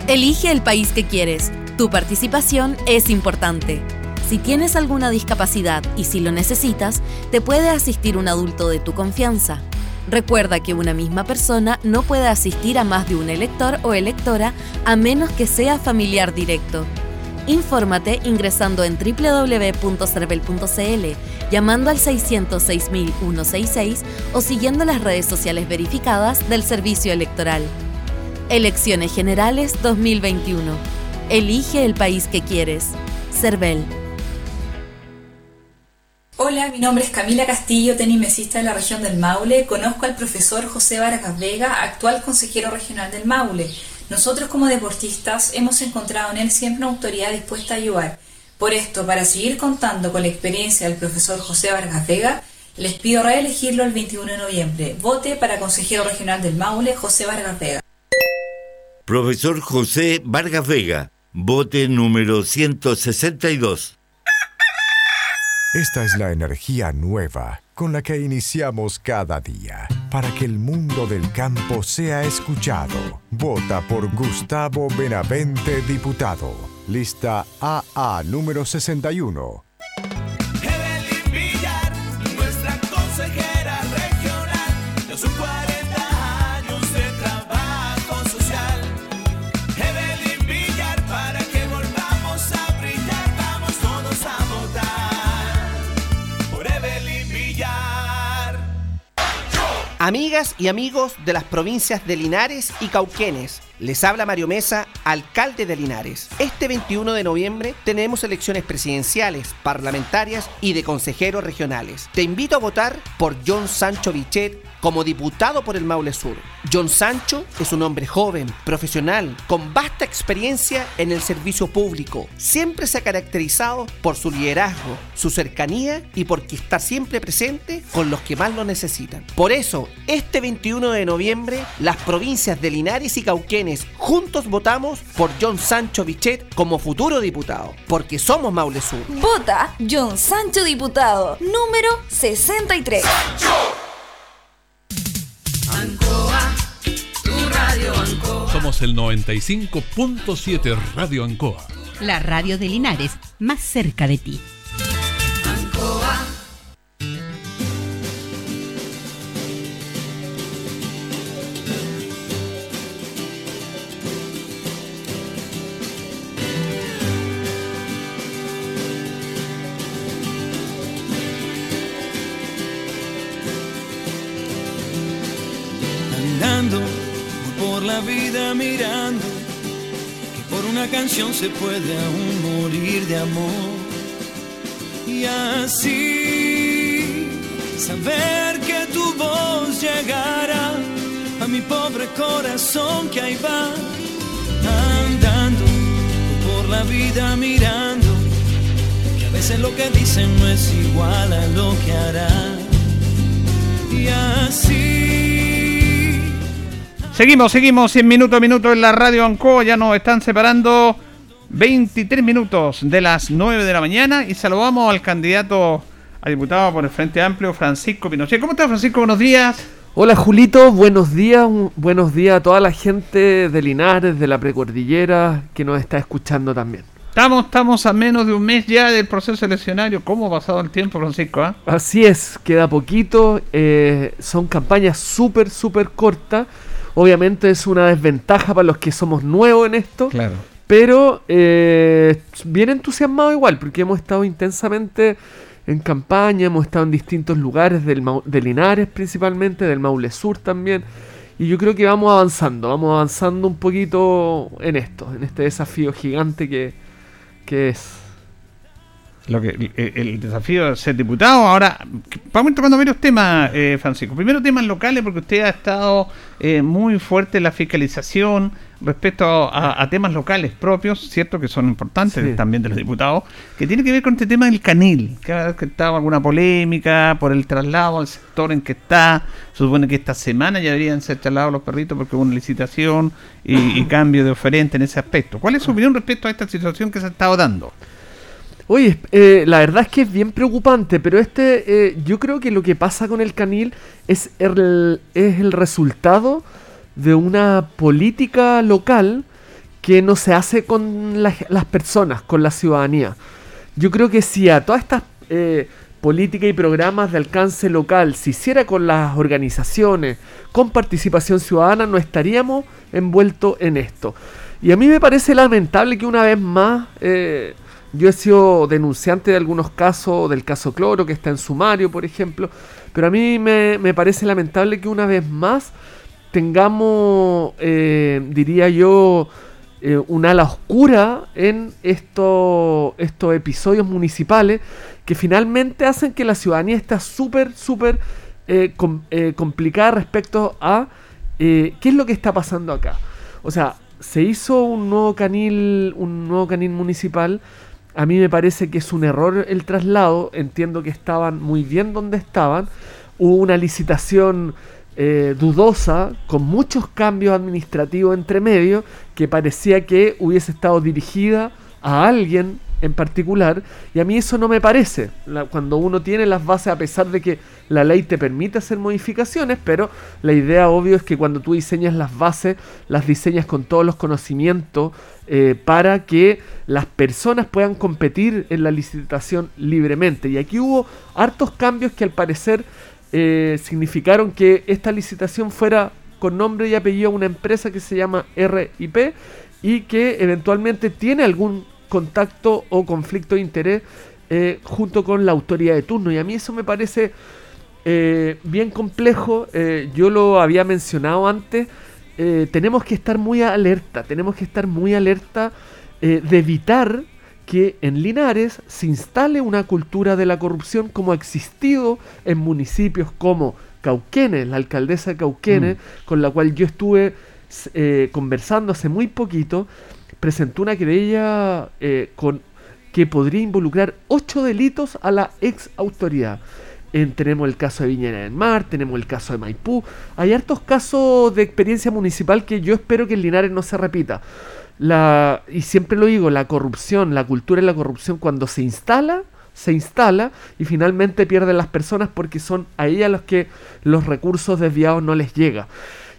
Elige el país que quieres. Tu participación es importante. Si tienes alguna discapacidad y si lo necesitas, te puede asistir un adulto de tu confianza. Recuerda que una misma persona no puede asistir a más de un elector o electora a menos que sea familiar directo. Infórmate ingresando en www.cervel.cl, llamando al 606.166 o siguiendo las redes sociales verificadas del Servicio Electoral. Elecciones Generales 2021. Elige el país que quieres. Cervel. Hola, mi nombre es Camila Castillo, tenimesista de la región del Maule. Conozco al profesor José Vargas Vega, actual consejero regional del Maule. Nosotros como deportistas hemos encontrado en él siempre una autoridad dispuesta a ayudar. Por esto, para seguir contando con la experiencia del profesor José Vargas Vega, les pido reelegirlo el 21 de noviembre. Vote para consejero regional del Maule, José Vargas Vega. Profesor José Vargas Vega, vote número 162. Esta es la energía nueva con la que iniciamos cada día para que el mundo del campo sea escuchado. Vota por Gustavo Benavente, diputado. Lista AA número 61. Amigas y amigos de las provincias de Linares y Cauquenes, les habla Mario Mesa, alcalde de Linares. Este 21 de noviembre tenemos elecciones presidenciales, parlamentarias y de consejeros regionales. Te invito a votar por John Sancho Bichet como diputado por el Maule Sur. John Sancho es un hombre joven, profesional, con vasta experiencia en el servicio público. Siempre se ha caracterizado por su liderazgo, su cercanía y porque está siempre presente con los que más lo necesitan. Por eso, este 21 de noviembre, las provincias de Linares y Cauquenes Juntos votamos por John Sancho Bichet como futuro diputado, porque somos Maule Sur. Vota John Sancho Diputado, número 63. Ancoa, tu radio Ancoa. Somos el 95.7 Radio Ancoa. La radio de Linares, más cerca de ti. Canción se puede aún morir de amor. Y así saber que tu voz llegará a mi pobre corazón que ahí va andando por la vida mirando que a veces lo que dicen no es igual a lo que hará. Y así Seguimos, seguimos 100 minuto a minuto en la radio Ancoa. Ya nos están separando 23 minutos de las 9 de la mañana y saludamos al candidato a diputado por el Frente Amplio, Francisco Pinochet. ¿Cómo está, Francisco? Buenos días. Hola Julito, buenos días, buenos días a toda la gente de Linares, de la precordillera que nos está escuchando también. Estamos, estamos a menos de un mes ya del proceso eleccionario. ¿Cómo ha pasado el tiempo, Francisco? ah? Así es, queda poquito, eh, son campañas súper, súper cortas. Obviamente es una desventaja para los que somos nuevos en esto. Claro. Pero eh, bien entusiasmado igual, porque hemos estado intensamente en campaña, hemos estado en distintos lugares del de Linares principalmente, del Maule Sur también. Y yo creo que vamos avanzando, vamos avanzando un poquito en esto, en este desafío gigante que, que es. Lo que, el, el desafío de ser diputado. Ahora, vamos tocando varios temas, eh, Francisco. Primero, temas locales, porque usted ha estado eh, muy fuerte en la fiscalización respecto a, a temas locales propios, cierto que son importantes Sí. también de los diputados, que tiene que ver con este tema del canil, que ha estado alguna polémica por el traslado al sector en que está. Se supone que esta semana ya deberían ser trasladados los perritos porque hubo una licitación y, y cambio de oferente en ese aspecto. ¿Cuál es su opinión respecto a esta situación que se ha estado dando? Oye, eh, la verdad es que es bien preocupante, pero este, eh, yo creo que lo que pasa con el canil es el, es el resultado de una política local que no se hace con la- las personas, con la ciudadanía. Yo creo que si a todas estas eh, políticas y programas de alcance local se hiciera con las organizaciones, con participación ciudadana, no estaríamos envueltos en esto. Y a mí me parece lamentable que una vez más eh, yo he sido denunciante de algunos casos, del caso Cloro, que está en sumario, por ejemplo, pero a mí me, me parece lamentable que una vez más tengamos, eh, diría yo, eh, un ala oscura en esto- estos episodios municipales que finalmente hacen que la ciudadanía esté súper, súper eh, eh, complicada respecto a eh, qué es lo que está pasando acá. O sea, se hizo un nuevo canil, un nuevo canil municipal. A mí me parece que es un error el traslado. Entiendo que estaban muy bien donde estaban. Hubo una licitación eh, dudosa, con muchos cambios administrativos entre medio, que parecía que hubiese estado dirigida a alguien en particular, y a mí eso no me parece. Cuando uno tiene las bases, a pesar de que la ley te permite hacer modificaciones, pero la idea obvio es que cuando tú diseñas las bases, las diseñas con todos los conocimientos eh, para que las personas puedan competir en la licitación libremente. Y aquí hubo hartos cambios que al parecer eh, significaron que esta licitación fuera con nombre y apellido a una empresa que se llama RIP y que eventualmente tiene algún contacto o conflicto de interés eh, junto con la autoridad de turno. Y a mí eso me parece eh, bien complejo. eh, yo lo había mencionado antes. tenemos que estar muy alerta, tenemos que estar muy alerta de evitar que en Linares se instale una cultura de la corrupción como ha existido en municipios como Cauquenes, la alcaldesa de Cauquenes, con la cual yo estuve conversando hace muy poquito, presentó una querella eh, con que podría involucrar ocho delitos a la ex autoridad. en- tenemos el caso de Viña del Mar, tenemos el caso de Maipú. Hay hartos casos de experiencia municipal que yo espero que en Linares no se repita. La, y siempre lo digo, la corrupción, la cultura de la corrupción cuando se instala, se instala y finalmente pierden las personas porque son a ellas los que los recursos desviados no les llega.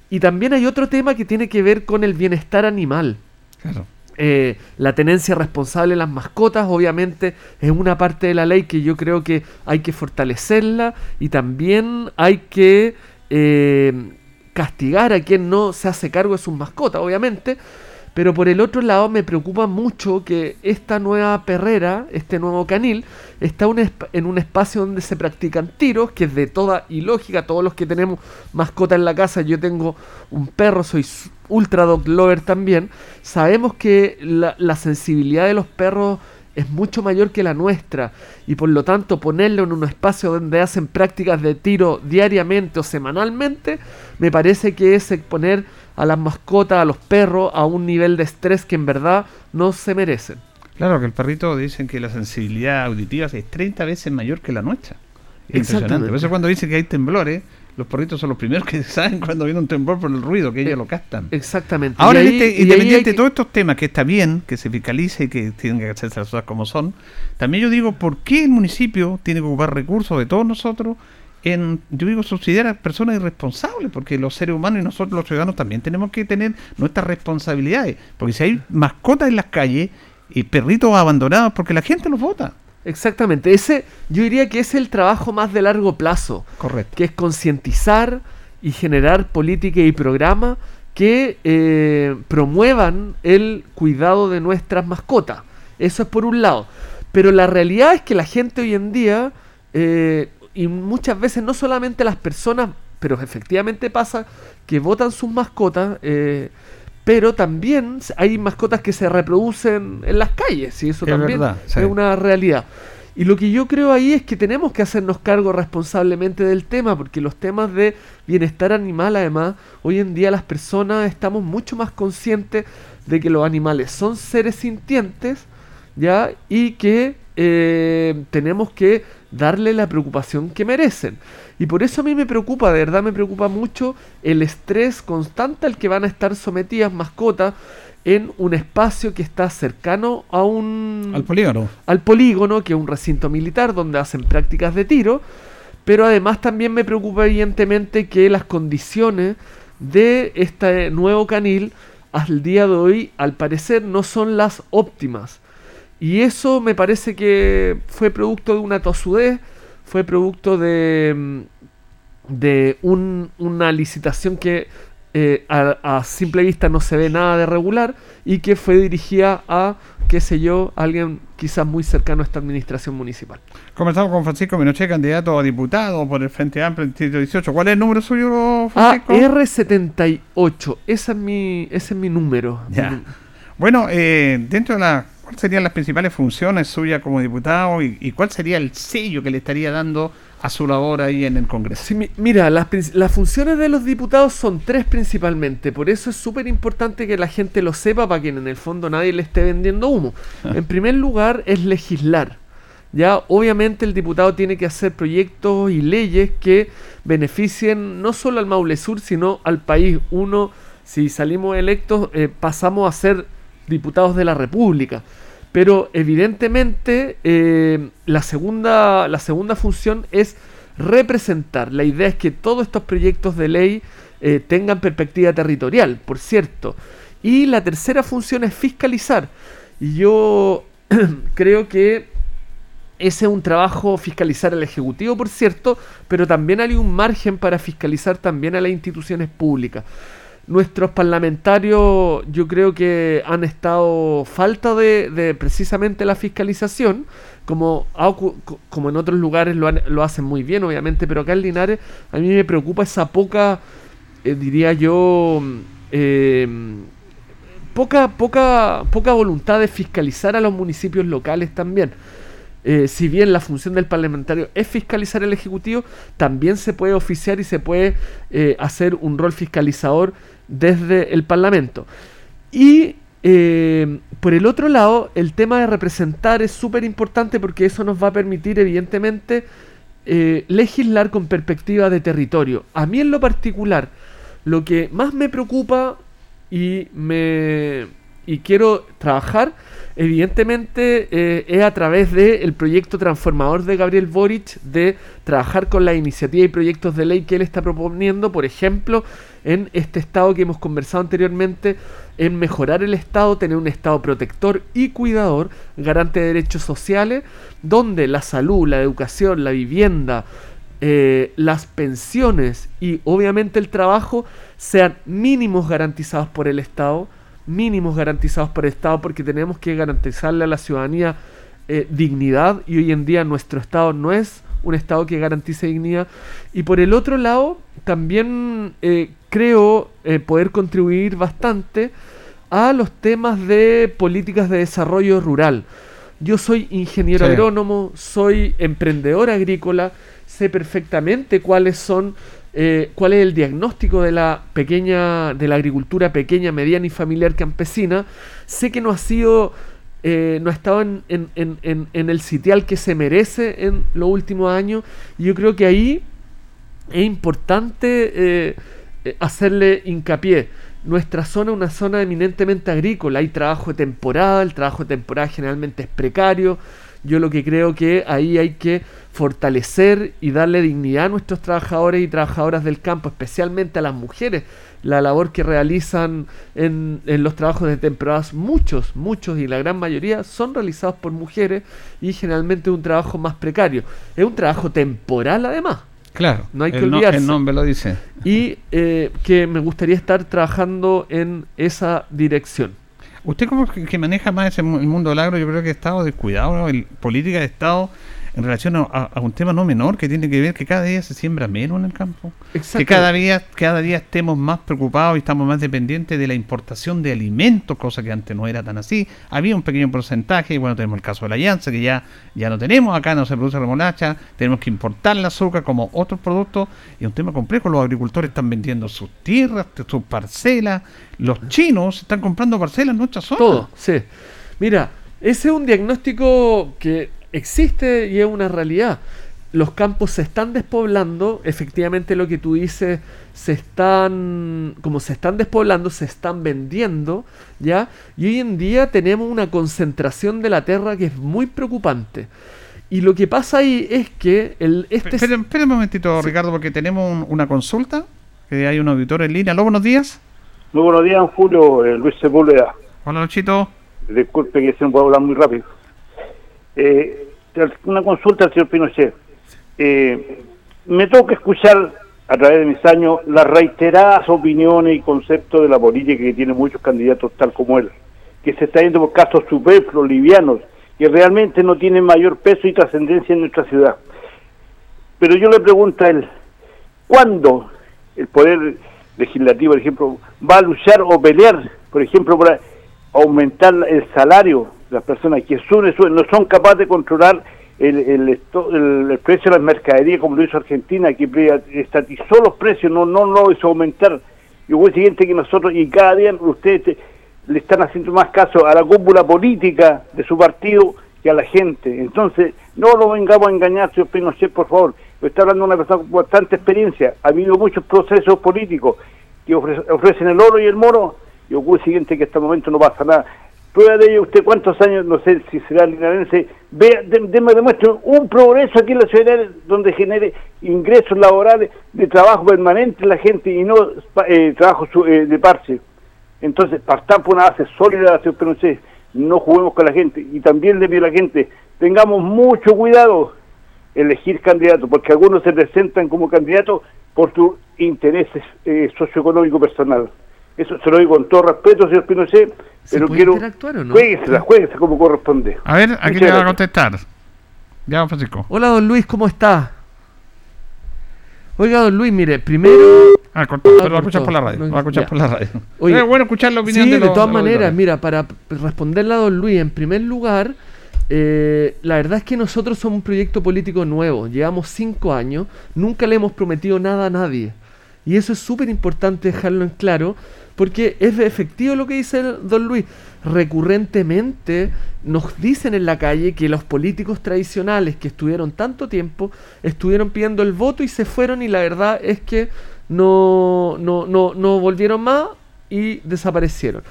Y también hay otro tema que tiene que ver con el bienestar animal. Claro. Eh, la tenencia responsable de las mascotas, obviamente, es una parte de la ley que yo creo que hay que fortalecerla y también hay que eh, castigar a quien no se hace cargo de sus mascotas, obviamente. Pero por el otro lado me preocupa mucho que esta nueva perrera, este nuevo canil, está en un espacio donde se practican tiros, que es de toda ilógica. Todos los que tenemos mascota en la casa, yo tengo un perro, soy ultra dog lover también. Sabemos que la, la sensibilidad de los perros es mucho mayor que la nuestra y por lo tanto ponerlo en un espacio donde hacen prácticas de tiro diariamente o semanalmente me parece que es exponer a las mascotas, a los perros a un nivel de estrés que en verdad no se merecen. Claro que el perrito dicen que la sensibilidad auditiva es 30 veces mayor que la nuestra. Es impresionante. Por eso cuando dicen que hay temblores, los perritos son los primeros que saben cuando viene un temblor por el ruido, que ellos lo captan. Exactamente. Ahora, ahí- este- ahí independiente de todos estos temas, que está bien, que se fiscalice y que tienen que hacerse las cosas como son, también yo digo, ¿por qué el municipio tiene que ocupar recursos de todos nosotros en, yo digo, subsidiar a personas irresponsables? Porque los seres humanos y nosotros los ciudadanos también tenemos que tener nuestras responsabilidades. Porque si hay mascotas en las calles y perritos abandonados, porque la gente los vota. Exactamente, ese yo diría que es el trabajo más de largo plazo. Correcto. Que es concientizar y generar política y programas que eh, promuevan el cuidado de nuestras mascotas. Eso es por un lado. Pero la realidad es que la gente hoy en día, eh, y muchas veces no solamente las personas, pero efectivamente pasa que votan sus mascotas, eh, pero también hay mascotas que se reproducen en las calles, y eso Es también verdad, sí. es una realidad. Y lo que yo creo ahí es que tenemos que hacernos cargo responsablemente del tema, porque los temas de bienestar animal, además, hoy en día las personas estamos mucho más conscientes de que los animales son seres sintientes, ¿ya? Y que eh, tenemos que darle la preocupación que merecen. Y por eso a mí me preocupa, de verdad me preocupa mucho el estrés constante al que van a estar sometidas mascotas en un espacio que está cercano a un Al polígono. al polígono, que es un recinto militar donde hacen prácticas de tiro, pero además también me preocupa evidentemente que las condiciones de este nuevo canil al día de hoy al parecer no son las óptimas. Y eso me parece que fue producto de una tosudez, fue producto de, mm, de un- una licitación que eh, a, a simple vista no se ve nada de regular y que fue dirigida a, qué sé yo, alguien quizás muy cercano a esta administración municipal. Conversamos con Francisco Menoche, candidato a diputado por el Frente Amplio en el Distrito 18. ¿Cuál es el número suyo, Francisco? AR78, ese es mi, ese es mi número. Ya. Bueno, eh, dentro de la... ¿Cuáles serían las principales funciones suyas como diputado y, y cuál sería el sello que le estaría dando a su labor ahí en el Congreso? Sí, mi- mira, las, las funciones de los diputados son tres principalmente, por eso es súper importante que la gente lo sepa para que en el fondo nadie le esté vendiendo humo. En primer lugar es legislar. Ya, obviamente el diputado tiene que hacer proyectos y leyes que beneficien no solo al Maule Sur, sino al país. Uno, si salimos electos, eh, pasamos a ser diputados de la República. Pero evidentemente eh, la, segunda, la segunda función es representar. La idea es que todos estos proyectos de ley eh, tengan perspectiva territorial, por cierto. Y la tercera función es fiscalizar. Y yo creo que ese es un trabajo fiscalizar al Ejecutivo, por cierto, pero también hay un margen para fiscalizar también a las instituciones públicas. Nuestros parlamentarios yo creo que han estado falta de, precisamente la fiscalización, como, como en otros lugares lo, han- lo hacen muy bien, obviamente, pero acá en Linares a mí me preocupa esa poca, eh, diría yo, mm, eh, poca, poca, poca voluntad de fiscalizar a los municipios locales también. Eh, si bien la función del parlamentario es fiscalizar el Ejecutivo, también se puede oficiar y se puede eh, hacer un rol fiscalizador desde el Parlamento. Y eh, por el otro lado, el tema de representar es súper importante porque eso nos va a permitir, evidentemente, eh, legislar con perspectiva de territorio. A mí en lo particular, lo que más me preocupa y me y quiero trabajar, evidentemente, eh, es a través del proyecto transformador de Gabriel Boric, de trabajar con la iniciativa y proyectos de ley que él está proponiendo, por ejemplo, en este estado que hemos conversado anteriormente, en mejorar el estado, tener un estado protector y cuidador, garante de derechos sociales, donde la salud, la educación, la vivienda, eh, las pensiones y obviamente el trabajo sean mínimos garantizados por el Estado, mínimos garantizados por el Estado, porque tenemos que garantizarle a la ciudadanía eh, dignidad y hoy en día nuestro Estado no es un Estado que garantice dignidad. Y por el otro lado, también eh, creo eh, poder contribuir bastante a los temas de políticas de desarrollo rural. Yo soy ingeniero Sí. agrónomo, soy emprendedor agrícola, sé perfectamente cuáles son, eh, cuál es el diagnóstico de la pequeña, de la agricultura pequeña, mediana y familiar campesina. Sé que no ha sido, eh, no ha estado en, en- en- en- el sitial que se merece en los últimos años. Y yo creo que ahí es importante eh, eh, hacerle hincapié. Nuestra zona es una zona eminentemente agrícola, hay trabajo de temporada, el trabajo de temporada generalmente es precario. Yo lo que creo que ahí hay que fortalecer y darle dignidad a nuestros trabajadores y trabajadoras del campo, especialmente a las mujeres. La labor que realizan en, en los trabajos de temporadas, muchos, muchos y la gran mayoría son realizados por mujeres y generalmente un trabajo más precario. Es un trabajo temporal además. Claro, No hay que el no- olvidarse. el nombre lo dice. Y eh, que me gustaría estar trabajando en esa dirección. Usted como que, maneja más ese el mundo del agro, yo creo que ha estado descuidado en política de Estado en relación a, a- a un tema no menor que tiene que ver que cada día se siembra menos en el campo. Exacto. Que cada día, cada día estemos más preocupados y estamos más dependientes de la importación de alimentos, cosa que antes no era tan así. Había un pequeño porcentaje, y bueno, tenemos el caso de la llanza, que ya, ya no tenemos, acá no se produce remolacha, tenemos que importar el azúcar como otros productos, y es un tema complejo, los agricultores están vendiendo sus tierras, sus parcelas, los chinos están comprando parcelas en nuestra zona. Todo, sí. Mira, ese es un diagnóstico que existe y es una realidad. Los campos se están despoblando, efectivamente lo que tú dices, se están, como se están despoblando, se están vendiendo, ¿ya? Y hoy en día tenemos una concentración de la tierra que es muy preocupante. Y lo que pasa ahí es que el, este... Espera, espera un momentito, Ricardo, porque tenemos un- una consulta, que hay un auditor en línea. Aló, buenos días. Muy buenos días, Julio. Eh, Luis Sepúlveda. Hola, Luchito. Disculpe que se me puede hablar muy rápido. Eh, una consulta al señor Pinochet. Eh, me toca escuchar a través de mis años las reiteradas opiniones y conceptos de la política que tienen muchos candidatos tal como él, que se está yendo por casos superfluos, livianos, que realmente no tienen mayor peso y trascendencia en nuestra ciudad. Pero yo le pregunto a él, ¿cuándo el Poder Legislativo, por ejemplo, va a luchar o pelear, por ejemplo, para aumentar el salario las personas que suben, suben, no son capaces de controlar el, el, el- el precio de las mercaderías como lo hizo Argentina, que estatizó los precios, no no lo hizo aumentar. Y fue el siguiente que nosotros, y cada día ustedes te- le están haciendo más caso a la cúpula política de su partido que a la gente. Entonces, no lo vengamos a engañar, señor Pinochet, por favor. Está hablando una persona con bastante experiencia. Ha habido muchos procesos políticos que ofre- ofrecen el oro y el moro, y ocurre el siguiente que hasta el momento no pasa nada. Prueba de ello, usted cuántos años, no sé si será linarense, vea, de- demuestre un progreso aquí en la ciudad donde genere ingresos laborales de trabajo permanente en la gente y no eh, trabajo su- eh, de parche. Entonces, partamos por una base sólida, señor Pinochet, no juguemos con la gente. Y también le pido a la gente, tengamos mucho cuidado elegir candidatos, porque algunos se presentan como candidatos por sus intereses eh, socioeconómico personal. Eso se lo digo con todo respeto, señor Pinochet, ¿Se pero puede quiero... interactuar o no? Jueguesela, jueguesela como corresponde. A ver, aquí Muchas le va a contestar. Ya, don Francisco. Hola, don Luis, ¿cómo está? Oiga, don Luis, mire, primero... Ah, cortó, pero lo va a escuchar cortó. por la radio, No, lo va a escuchar ya. por la radio. Oye, es bueno escuchar la opinión sí, de los- todas de los maneras, mira, para responderle a don Luis, en primer lugar, eh, la verdad es que nosotros somos un proyecto político nuevo, llevamos cinco años, nunca le hemos prometido nada a nadie. Y eso es súper importante dejarlo en claro, porque es efectivo lo que dice don Luis. Recurrentemente nos dicen en la calle que los políticos tradicionales que estuvieron tanto tiempo estuvieron pidiendo el voto y se fueron y la verdad es que no, no, no, no volvieron más y desaparecieron.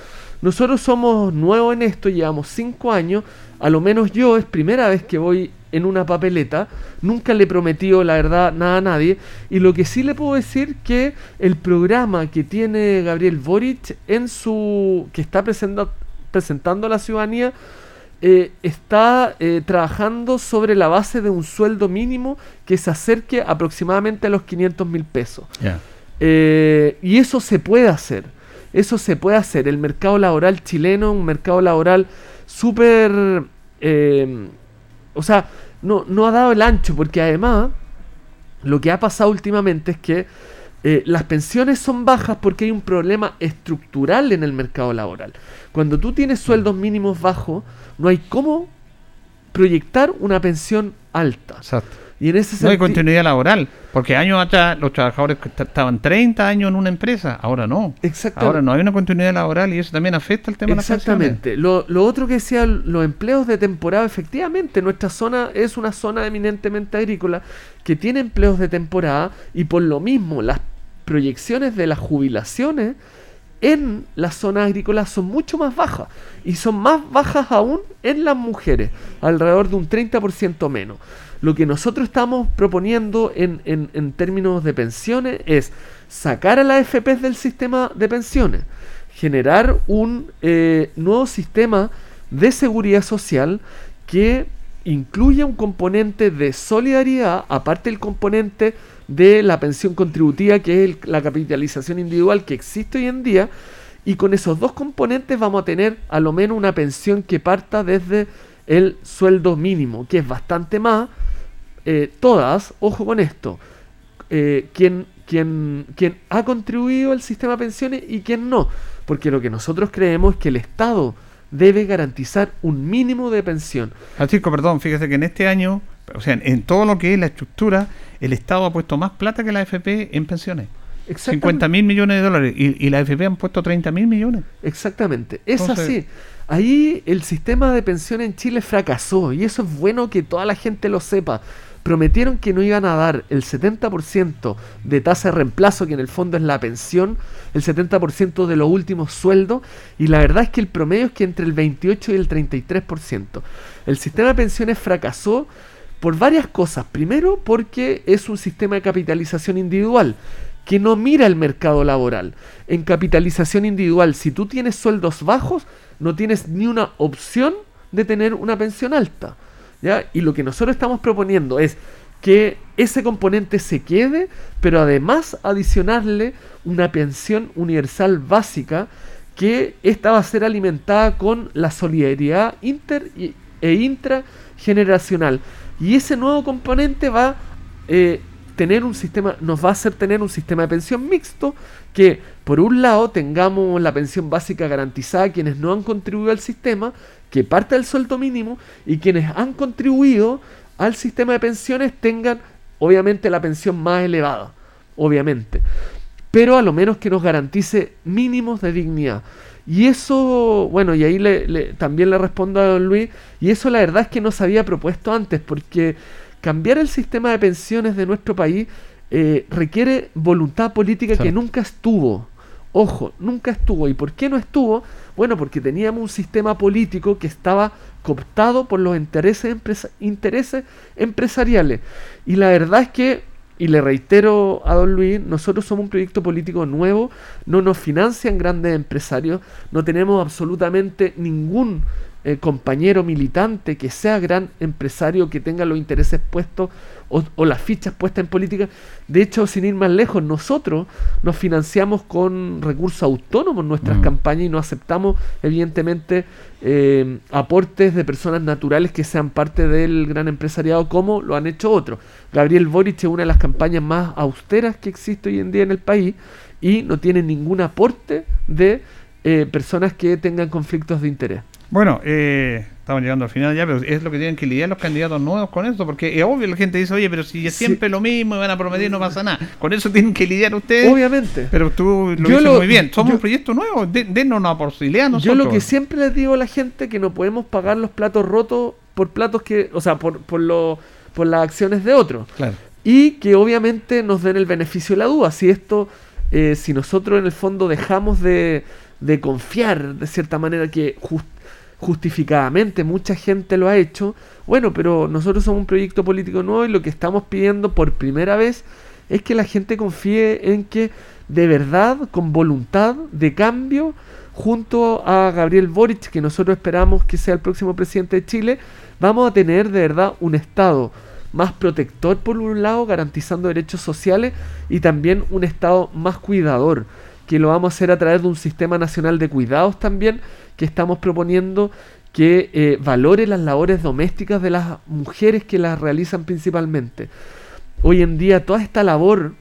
Nosotros somos nuevos en esto, llevamos cinco años, a lo menos yo es primera vez que voy en una papeleta, nunca le he prometido la verdad nada a nadie, y lo que sí le puedo decir que el programa que tiene Gabriel Boric en su que está presenta, presentando a la ciudadanía eh, está eh, trabajando sobre la base de un sueldo mínimo que se acerque aproximadamente a los 500 mil pesos. Eh, y eso se puede hacer. Eso se puede hacer. El mercado laboral chileno, un mercado laboral súper... o sea, no, no ha dado el ancho, porque además lo que ha pasado últimamente es que las pensiones son bajas porque hay un problema estructural en el mercado laboral. Cuando tú tienes sueldos mínimos bajos, no hay cómo proyectar una pensión alta. Exacto. Y en ese no hay continuidad laboral, porque años atrás los trabajadores estaban 30 años en una empresa, ahora no. Exactamente. Ahora no hay una continuidad laboral y eso también afecta el tema de las Exactamente. Lo, lo otro que decía, los empleos de temporada, efectivamente, nuestra zona es una zona eminentemente agrícola que tiene empleos de temporada y por lo mismo las proyecciones de las jubilaciones en las zonas agrícolas son mucho más bajas y son más bajas aún en las mujeres, alrededor de un 30% menos. Lo que nosotros estamos proponiendo en, en, términos de pensiones es sacar a las FP del sistema de pensiones, generar un eh, nuevo sistema de seguridad social que incluya un componente de solidaridad, aparte del componente de la pensión contributiva, que es la capitalización individual que existe hoy en día, y con esos dos componentes vamos a tener a lo menos una pensión que parta desde el sueldo mínimo, que es bastante más. Eh, todas, ojo con esto, eh, quien, quien, quien ha contribuido al sistema de pensiones y quien no, porque lo que nosotros creemos es que el Estado debe garantizar un mínimo de pensión. Francisco, perdón, fíjese que en este año, o sea, en todo lo que es la estructura, el Estado ha puesto más plata que la AFP en pensiones. 50 mil millones de dólares y, y la AFP han puesto 30 mil millones. Exactamente, es así. Ahí el sistema de pensión en Chile fracasó y eso es bueno que toda la gente lo sepa. Prometieron que no iban a dar el 70% de tasa de reemplazo, que en el fondo es la pensión, el 70% de los últimos sueldos, y la verdad es que el promedio es que entre el 28 y el 33%. El sistema de pensiones fracasó por varias cosas. Primero, porque es un sistema de capitalización individual que no mira el mercado laboral. En capitalización individual, si tú tienes sueldos bajos, no tienes ni una opción de tener una pensión alta. ¿ya? Y lo que nosotros estamos proponiendo es que ese componente se quede, pero además adicionarle una pensión universal básica que esta va a ser alimentada con la solidaridad inter e intrageneracional. Y ese nuevo componente va a eh, tener un sistema, nos va a hacer tener un sistema de pensión mixto que por un lado tengamos la pensión básica garantizada a quienes no han contribuido al sistema, que parte del sueldo mínimo y quienes han contribuido al sistema de pensiones tengan obviamente la pensión más elevada, obviamente, pero a lo menos que nos garantice mínimos de dignidad. Y eso, bueno, y ahí le, también le respondo a don Luis, y eso la verdad es que no se había propuesto antes, porque cambiar el sistema de pensiones de nuestro país eh, requiere voluntad política que nunca estuvo. Ojo, nunca estuvo. ¿Y por qué no estuvo? Bueno, porque teníamos un sistema político que estaba cooptado por los intereses, intereses empresariales. Y la verdad es que y le reitero a don Luis, nosotros somos un proyecto político nuevo, no nos financian grandes empresarios, no tenemos absolutamente ningún eh, compañero militante que sea gran empresario, que tenga los intereses puestos o, las fichas puestas en política. De hecho, sin ir más lejos, nosotros nos financiamos con recursos autónomos nuestras mm. campañas y no aceptamos, evidentemente, eh, aportes de personas naturales que sean parte del gran empresariado como lo han hecho otros. Gabriel Boric es una de las campañas más austeras que existe hoy en día en el país y no tiene ningún aporte de eh, personas que tengan conflictos de interés. Bueno, eh, estamos llegando al final ya, pero es lo que tienen que lidiar los candidatos nuevos con eso, porque es obvio, la gente dice, oye, pero si es siempre lo mismo y van a prometer, no pasa nada. Con eso tienen que lidiar ustedes. Obviamente. Pero tú lo dices muy bien, somos yo- un proyecto nuevo, de- denos una posibilidad a Yo nosotros. lo que siempre les digo a la gente que no podemos pagar los platos rotos por platos que, o sea, por, por, lo, por las acciones de otros. Claro. Y que obviamente nos den el beneficio de la duda. Si esto, eh, si nosotros en el fondo dejamos de, de confiar de cierta manera que jus- justificadamente mucha gente lo ha hecho, bueno, pero nosotros somos un proyecto político nuevo y lo que estamos pidiendo por primera vez es que la gente confíe en que de verdad, con voluntad de cambio, junto a Gabriel Boric, que nosotros esperamos que sea el próximo presidente de Chile, vamos a tener de verdad un Estado más protector por un lado, garantizando derechos sociales, y también un Estado más cuidador, que lo vamos a hacer a través de un sistema nacional de cuidados también, que estamos proponiendo que eh, valore las labores domésticas de las mujeres que las realizan principalmente. Hoy en día toda esta labor,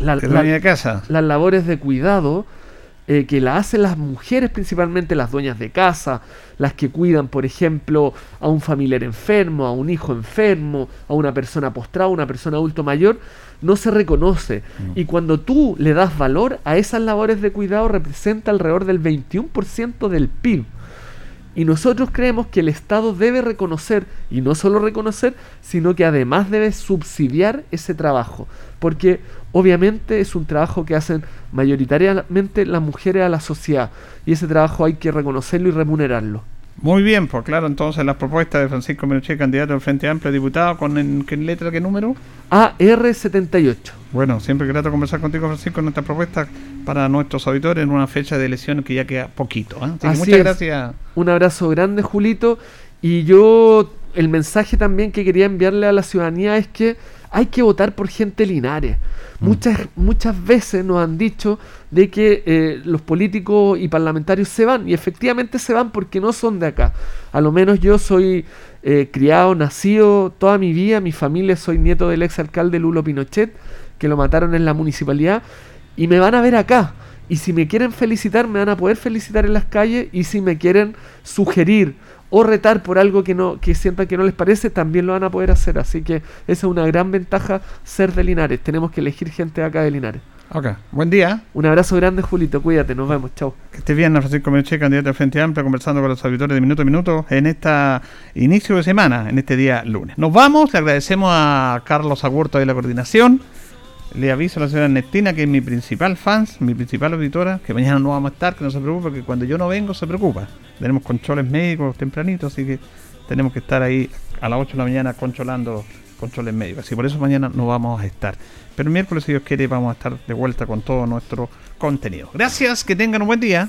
la- de casa. las labores de cuidado eh, que la hacen las mujeres, principalmente las dueñas de casa, las que cuidan, por ejemplo, a un familiar enfermo, a un hijo enfermo, a una persona postrada, a una persona adulto mayor, no se reconoce. Y cuando tú le das valor a esas labores de cuidado, representa alrededor del 21% del PIB. Y nosotros creemos que el Estado debe reconocer, y no solo reconocer, sino que además debe subsidiar ese trabajo. Porque obviamente es un trabajo que hacen mayoritariamente las mujeres a la sociedad. Y ese trabajo hay que reconocerlo y remunerarlo. Muy bien, pues claro, entonces las propuestas de Francisco Menoche, candidato del Frente Amplio, diputado, ¿con en, qué letra, qué número? AR78. Bueno, siempre grato conversar contigo, Francisco, en nuestra propuesta para nuestros auditores en una fecha de elección que ya queda poquito. ¿eh? Así que Así muchas es. gracias. Un abrazo grande, Julito. Y yo, el mensaje también que quería enviarle a la ciudadanía es que hay que votar por gente Linares. Muchas, muchas veces nos han dicho de que eh, los políticos y parlamentarios se van, y efectivamente se van porque no son de acá. A lo menos yo soy eh, criado, nacido toda mi vida, mi familia, soy nieto del ex alcalde Lulo Pinochet, que lo mataron en la municipalidad, y me van a ver acá. Y si me quieren felicitar, me van a poder felicitar en las calles, y si me quieren sugerir o retar por algo que no que sientan que no les parece, también lo van a poder hacer. Así que esa es una gran ventaja ser de Linares. Tenemos que elegir gente acá de Linares. Ok, buen día. Un abrazo grande, Julito. Cuídate, nos vemos. Chao. Que esté bien, Francisco Menoche, candidato del Frente Amplio, conversando con los auditores de Minuto a Minuto en este inicio de semana, en este día lunes. Nos vamos, le agradecemos a Carlos Agurto de la coordinación. Le aviso a la señora Ernestina, que es mi principal fans, mi principal auditora, que mañana no vamos a estar, que no se preocupe, que cuando yo no vengo se preocupa. Tenemos controles médicos tempranitos, así que tenemos que estar ahí a las 8 de la mañana controlando controles médicos. Así por eso mañana no vamos a estar. Pero el miércoles, si Dios quiere, vamos a estar de vuelta con todo nuestro contenido. Gracias, que tengan un buen día.